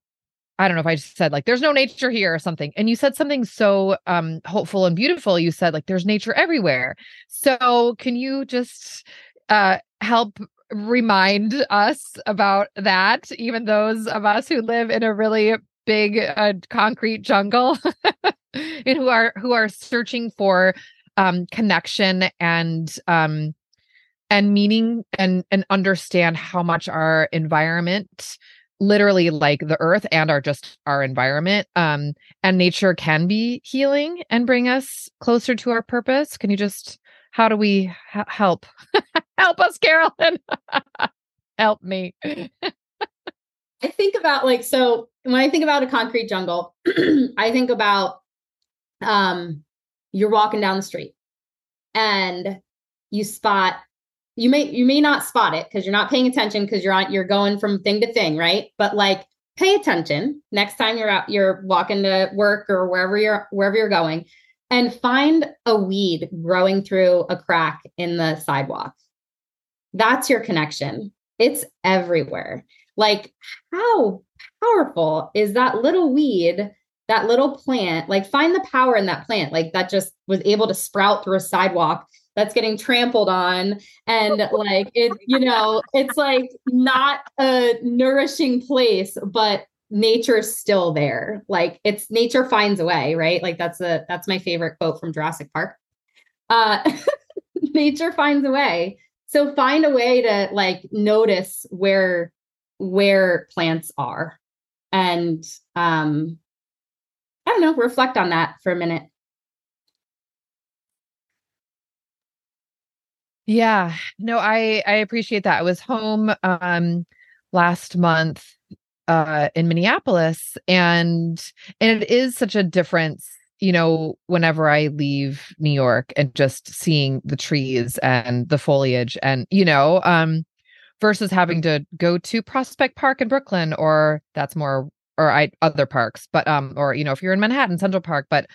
i don't know if i just said like there's no nature here or something. And you said something so um hopeful and beautiful. You said like there's nature everywhere. So can you just uh help remind us about that even those of us who live in a really big uh, concrete jungle *laughs* and who are who are searching for um, connection and um, and meaning and and understand how much our environment literally like the earth and our just our environment um and nature can be healing and bring us closer to our purpose. Can you just how do we h- help? *laughs* Help us carolyn. *laughs* Help me. I think about like so when i think about a concrete jungle *clears throat* i think about um you're walking down the street and you spot you may you may not spot it because you're not paying attention because you're on you're going from thing to thing right? But like pay attention next time you're out you're walking to work or wherever you're wherever you're going and find a weed growing through a crack in the sidewalk. That's your connection. It's everywhere. Like how powerful is that little weed that little plant, like find the power in that plant, like that just was able to sprout through a sidewalk that's getting trampled on. And like it, you know, it's like not a nourishing place, but nature's still there. Like it's nature finds a way, right? Like that's a that's my favorite quote from Jurassic Park. Uh *laughs* nature finds a way. So find a way to like notice where where plants are and um I don't know, reflect on that for a minute. Yeah. No, I I appreciate that. I was home um last month uh in Minneapolis and and it is such a difference you know whenever i leave new york and just seeing the trees and the foliage and you know um versus having to go to prospect park in brooklyn or that's more or I other parks, but um, or you know, if you're in Manhattan, Central Park, but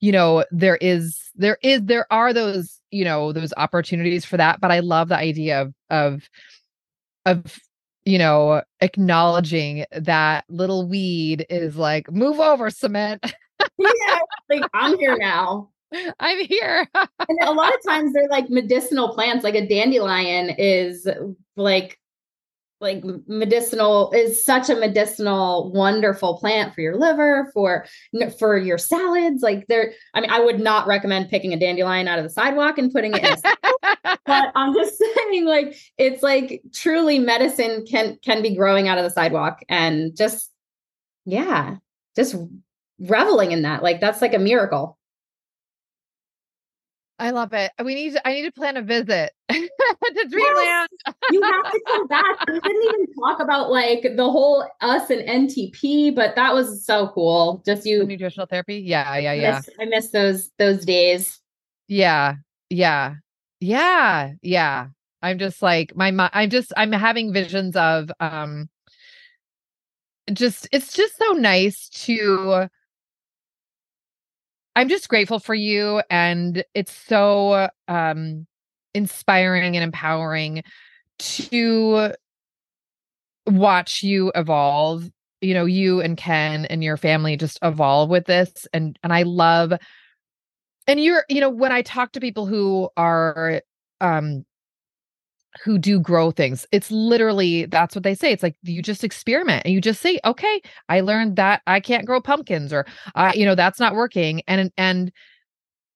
you know, there is there is there are those you know those opportunities for that. But I love the idea of of of you know acknowledging that little weed is like move over cement. yeah, like I'm here *laughs* now. I'm here. and a lot of times they're like medicinal plants, like a dandelion is like like medicinal is such a medicinal wonderful plant for your liver for for your salads like there i mean i would not recommend picking a dandelion out of the sidewalk and putting it in a *laughs* but i'm just *laughs* saying like it's like truly medicine can can be growing out of the sidewalk and just yeah just reveling in that like that's like a miracle I love it. We need to, I need to plan a visit *laughs* to Dreamland. Yes, you have to come back. We didn't even *laughs* talk about like the whole us and NTP, but that was so cool. Just you nutritional therapy. Yeah, yeah, yeah. I miss, I miss those those days. Yeah. Yeah. Yeah. Yeah. I'm just like my I'm just I'm having visions of um just it's just so nice to I'm just grateful for you and it's so um inspiring and empowering to watch you evolve you know you and ken and your family just evolve with this and and i love and you're you know when i talk to people who are um who do grow things. It's literally that's what they say it's like you just experiment and you just say okay i learned that i can't grow pumpkins or i you know that's not working and and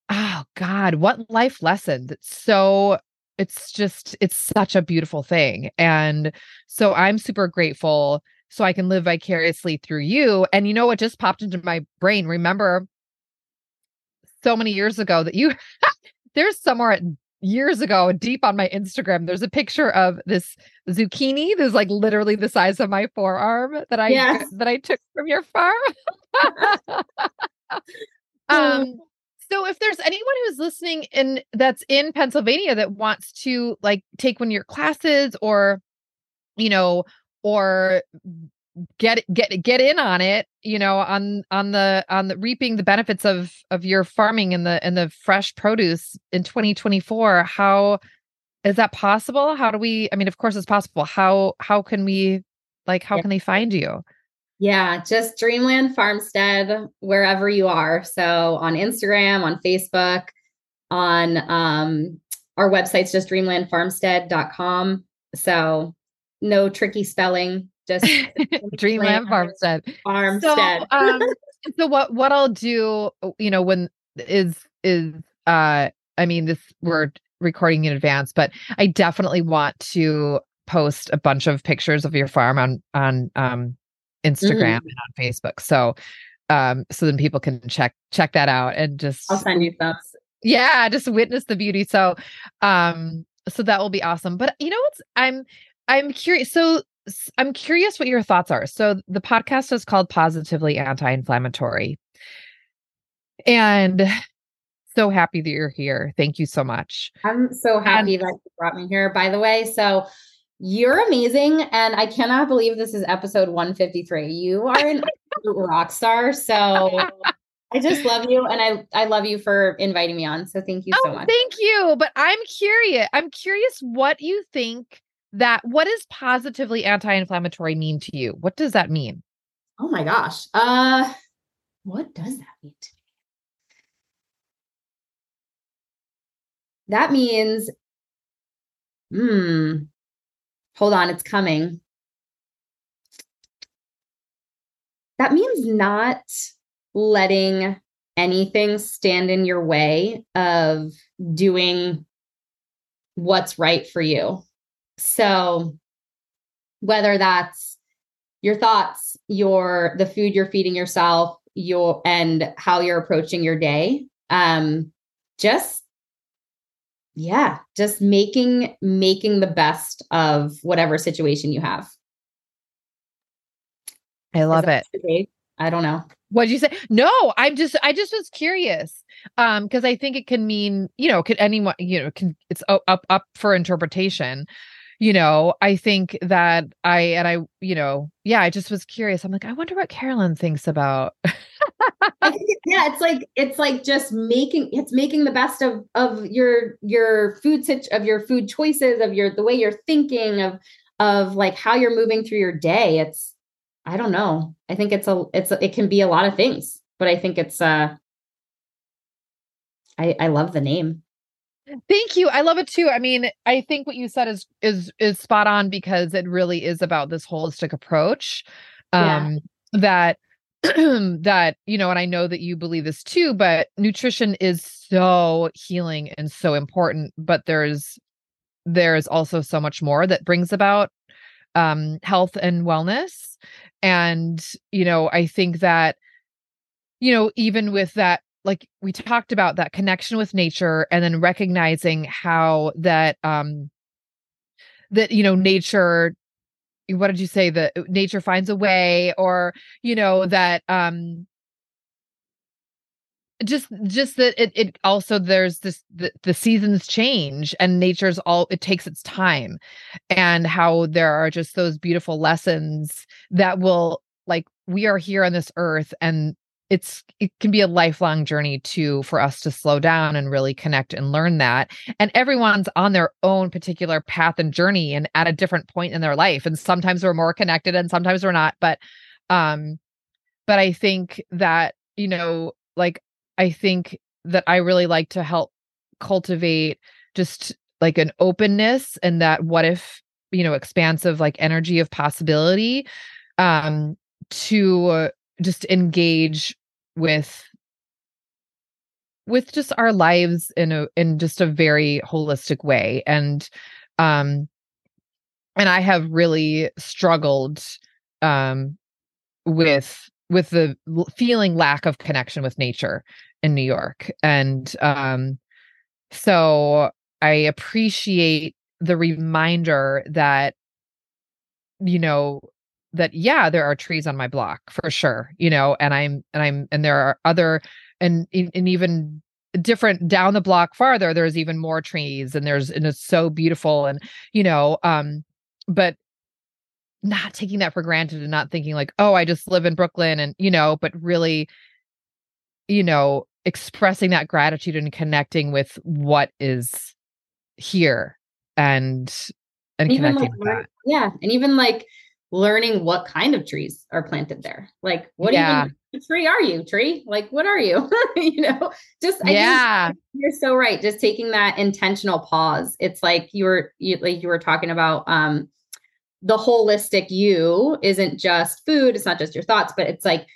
oh god what life lessons so it's just it's such a beautiful thing and so i'm super grateful so i can live vicariously through you and you know what just popped into my brain? Remember so many years ago that you *laughs* there's somewhere years ago deep on my instagram there's a picture of this zucchini that's like literally the size of my forearm that i yes. that i took from your farm *laughs* *laughs* um so if there's anyone who's listening and that's in Pennsylvania that wants to like take one of your classes or you know or get get get in on it you know on on the on the reaping the benefits of of your farming and the and the fresh produce in 2024 how is that possible how do we i mean of course it's possible how how can we like how yeah. can they find you yeah, just Dreamland Farmstead, wherever you are. So on Instagram, on Facebook, on um, our website's just dreamlandfarmstead.com. So no tricky spelling, just *laughs* Dreamland Farmstead. Farmstead. So, *laughs* um, so what what I'll do, you know, when is is uh I mean this we're recording in advance, but I definitely want to post a bunch of pictures of your farm on on um Instagram mm-hmm. and on Facebook. So um so then people can check check that out and just I'll send you some. Yeah, just witness the beauty. So um so that will be awesome. But you know what's I'm I'm curious so I'm curious what your thoughts are. So the podcast is called Positively Anti-Inflammatory. And so happy that you're here. Thank you so much. I'm so happy and, that you brought me here, by the way. So you're amazing. And I cannot believe this is episode 153. You are an *laughs* rock star. So I just love you. And I, I love you for inviting me on. So thank you oh, so much. Thank you. But I'm curious. I'm curious what you think that what does positively anti-inflammatory mean to you? What does that mean? Oh my gosh. Uh what does that mean to me? That means hmm hold on, it's coming. That means not letting anything stand in your way of doing what's right for you. So, whether that's your thoughts, your the food you're feeding yourself, your and how you're approaching your day, um, just yeah just making making the best of whatever situation you have. I love it. okay? i don't know. What did you say? No i'm just i just was curious um because i think it can mean you know could anyone you know can it's up up for interpretation you know i think that i and i you know yeah i just was curious i'm like i wonder what carolyn thinks about *laughs* yeah, it's like it's like just making it's making the best of of your your food of your food choices of your the way you're thinking of of like how you're moving through your day. It's I don't know. I think it's a it's a, it can be a lot of things, but I think it's uh I I love the name. Thank you. I love it too. I mean, I think what you said is is is spot on because it really is about this holistic approach. Um yeah. that *clears throat* that you know and i know that you believe this too but nutrition is so healing and so important but there's there's also so much more that brings about um health and wellness and you know i think that you know even with that like we talked about that connection with nature and then recognizing how that um that you know nature what did you say? That uh, nature finds a way or you know that um just just that it, it also there's this the, the seasons change and nature's all it takes its time and how there are just those beautiful lessons that will like we are here on this earth and it's it can be a lifelong journey too for us to slow down and really connect and learn that. And everyone's on their own particular path and journey and at a different point in their life. And sometimes we're more connected and sometimes we're not. But um but i think that you know like i think that i really like to help cultivate just like an openness and that what if you know expansive like energy of possibility um to uh, just engage with with just our lives in a in just a very holistic way and um and i have really struggled um with with the feeling lack of connection with nature in new york and um so i appreciate the reminder that you know that yeah there are trees on my block for sure you know and i'm and i'm and there are other and and even different down the block farther there's even more trees and there's and it's so beautiful and you know um but not taking that for granted and not thinking like oh i just live in brooklyn and you know but really you know expressing that gratitude and connecting with what is here and and, and connecting like, with that. yeah and even like learning what kind of trees are planted there. Like, what yeah. even tree are you? Tree? Like, what are you? *laughs* you know, just yeah, you're so right. Just taking that intentional pause. It's like you were you like you were talking about um the holistic you isn't just food, it's not just your thoughts, but it's like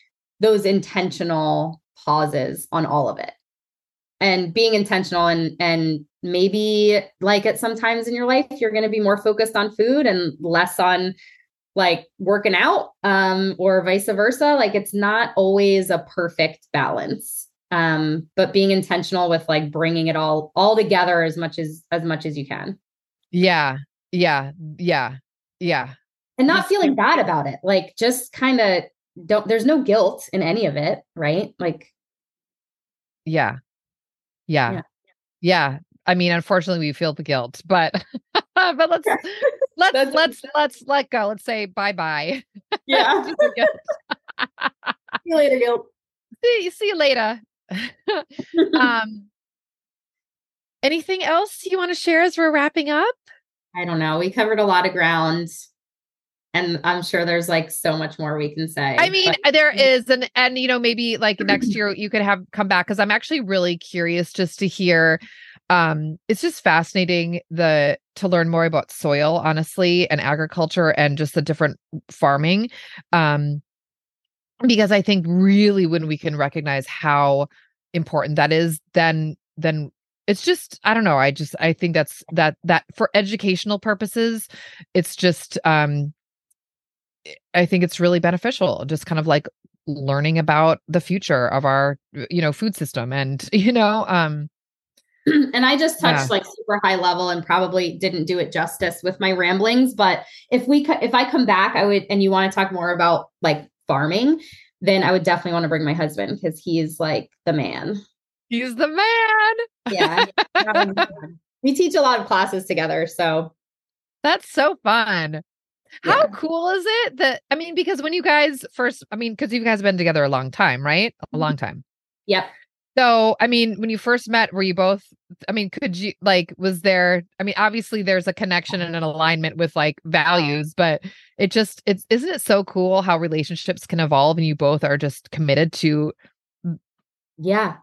those intentional pauses on all of it. And being intentional and and maybe like at sometimes in your life you're going to be more focused on food and less on like working out um, or vice versa. Like it's not always a perfect balance. Um, but being intentional with like bringing it all all together as much as as much as you can. Yeah. Yeah. Yeah. Yeah. And not feeling bad about it. Like just kind of don't there's no guilt in any of it, right? Like yeah. Yeah. Yeah. yeah. I mean, unfortunately we feel the guilt, but *laughs* but let's let's let's let's let go. Let's say bye bye. Yeah. *laughs* *laughs* see you later, Gil. See, see you later. um anything else you want to share as we're wrapping up? I don't know. We covered a lot of ground. And I'm sure there's like so much more we can say. I mean, but- there is, and and you know, maybe like next year you could have come back because I'm actually really curious just to hear um it's just fascinating the to learn more about soil honestly and agriculture and just the different farming. Um because i think really when we can recognize how important that is then then it's just i don't know i just i think that's that that for educational purposes it's just um i think it's really beneficial just kind of like learning about the future of our you know food system and *laughs* you know um *clears throat* and I just touched yeah. like super high level and probably didn't do it justice with my ramblings. But if we, if I come back, I would, and you want to talk more about like farming, then I would definitely want to bring my husband because he's like the man. He's the man. yeah. *laughs* we teach a lot of classes together. So that's so fun. How yeah. cool is it that, I mean, because when you guys first, I mean, because you guys have been together a long time, right? A mm-hmm. long time. Yep. So, I mean, when you first met, were you both, I mean, could you, like, was there, I mean, obviously there's a connection and an alignment with like values, but it just, it's, isn't it so cool how relationships can evolve and you both are just committed to yeah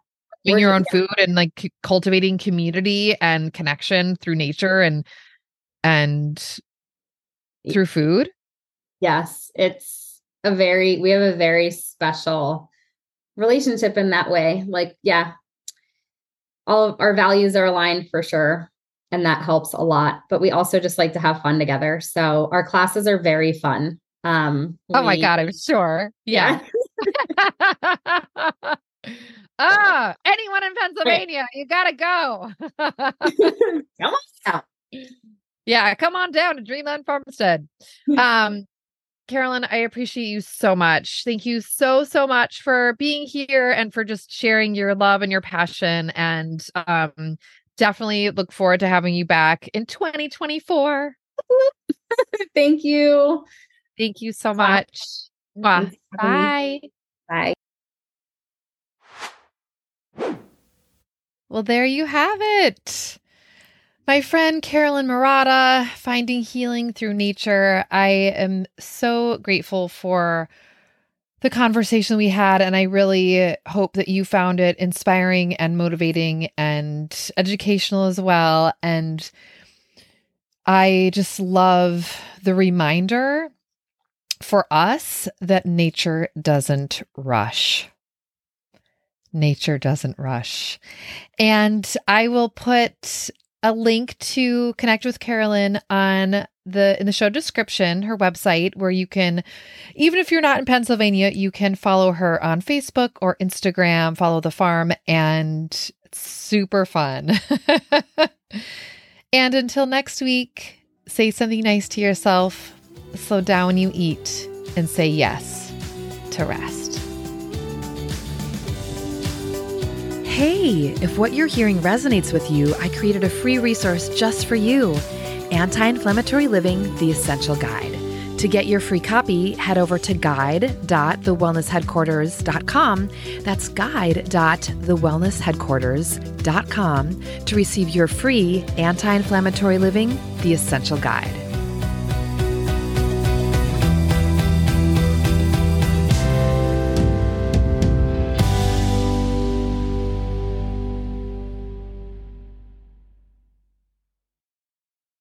Growing your own food and like c- cultivating community and connection through nature and and through food. Yes, it's a very we have a very special relationship in that way. Like, yeah, all of our values are aligned for sure. And that helps a lot. But we also just like to have fun together. So our classes are very fun. Um oh my god, I'm sure. Yeah. ah, *laughs* *laughs* anyone in Pennsylvania, you gotta go. *laughs* Come on out. yeah, come on down to Dreamland Farmstead. Um, Carolyn, I appreciate you so much. Thank you so, so much for being here and for just sharing your love and your passion. And um, definitely look forward to having you back in 2024. *laughs* Thank you. Thank you so much. Mwah. Thanks for having me. Bye. Bye. Well, there you have it. My friend Carolyn Marotta, finding healing through nature. I am so grateful for the conversation we had, and I really hope that you found it inspiring and motivating and educational as well. And I just love the reminder for us that nature doesn't rush. Nature doesn't rush. And I will put a link to connect with Carolyn on the in the show description, her website where you can even if you're not in Pennsylvania, you can follow her on Facebook or Instagram, follow the farm and it's super fun. *laughs* and until next week, say something nice to yourself, slow down you eat and say yes to rest. Hey, if what you're hearing resonates with you, I created a free resource just for you Anti Inflammatory Living The Essential Guide. To get your free copy, head over to guide.thewellnessheadquarters.com. That's guide.thewellnessheadquarters.com to receive your free Anti Inflammatory Living The Essential Guide.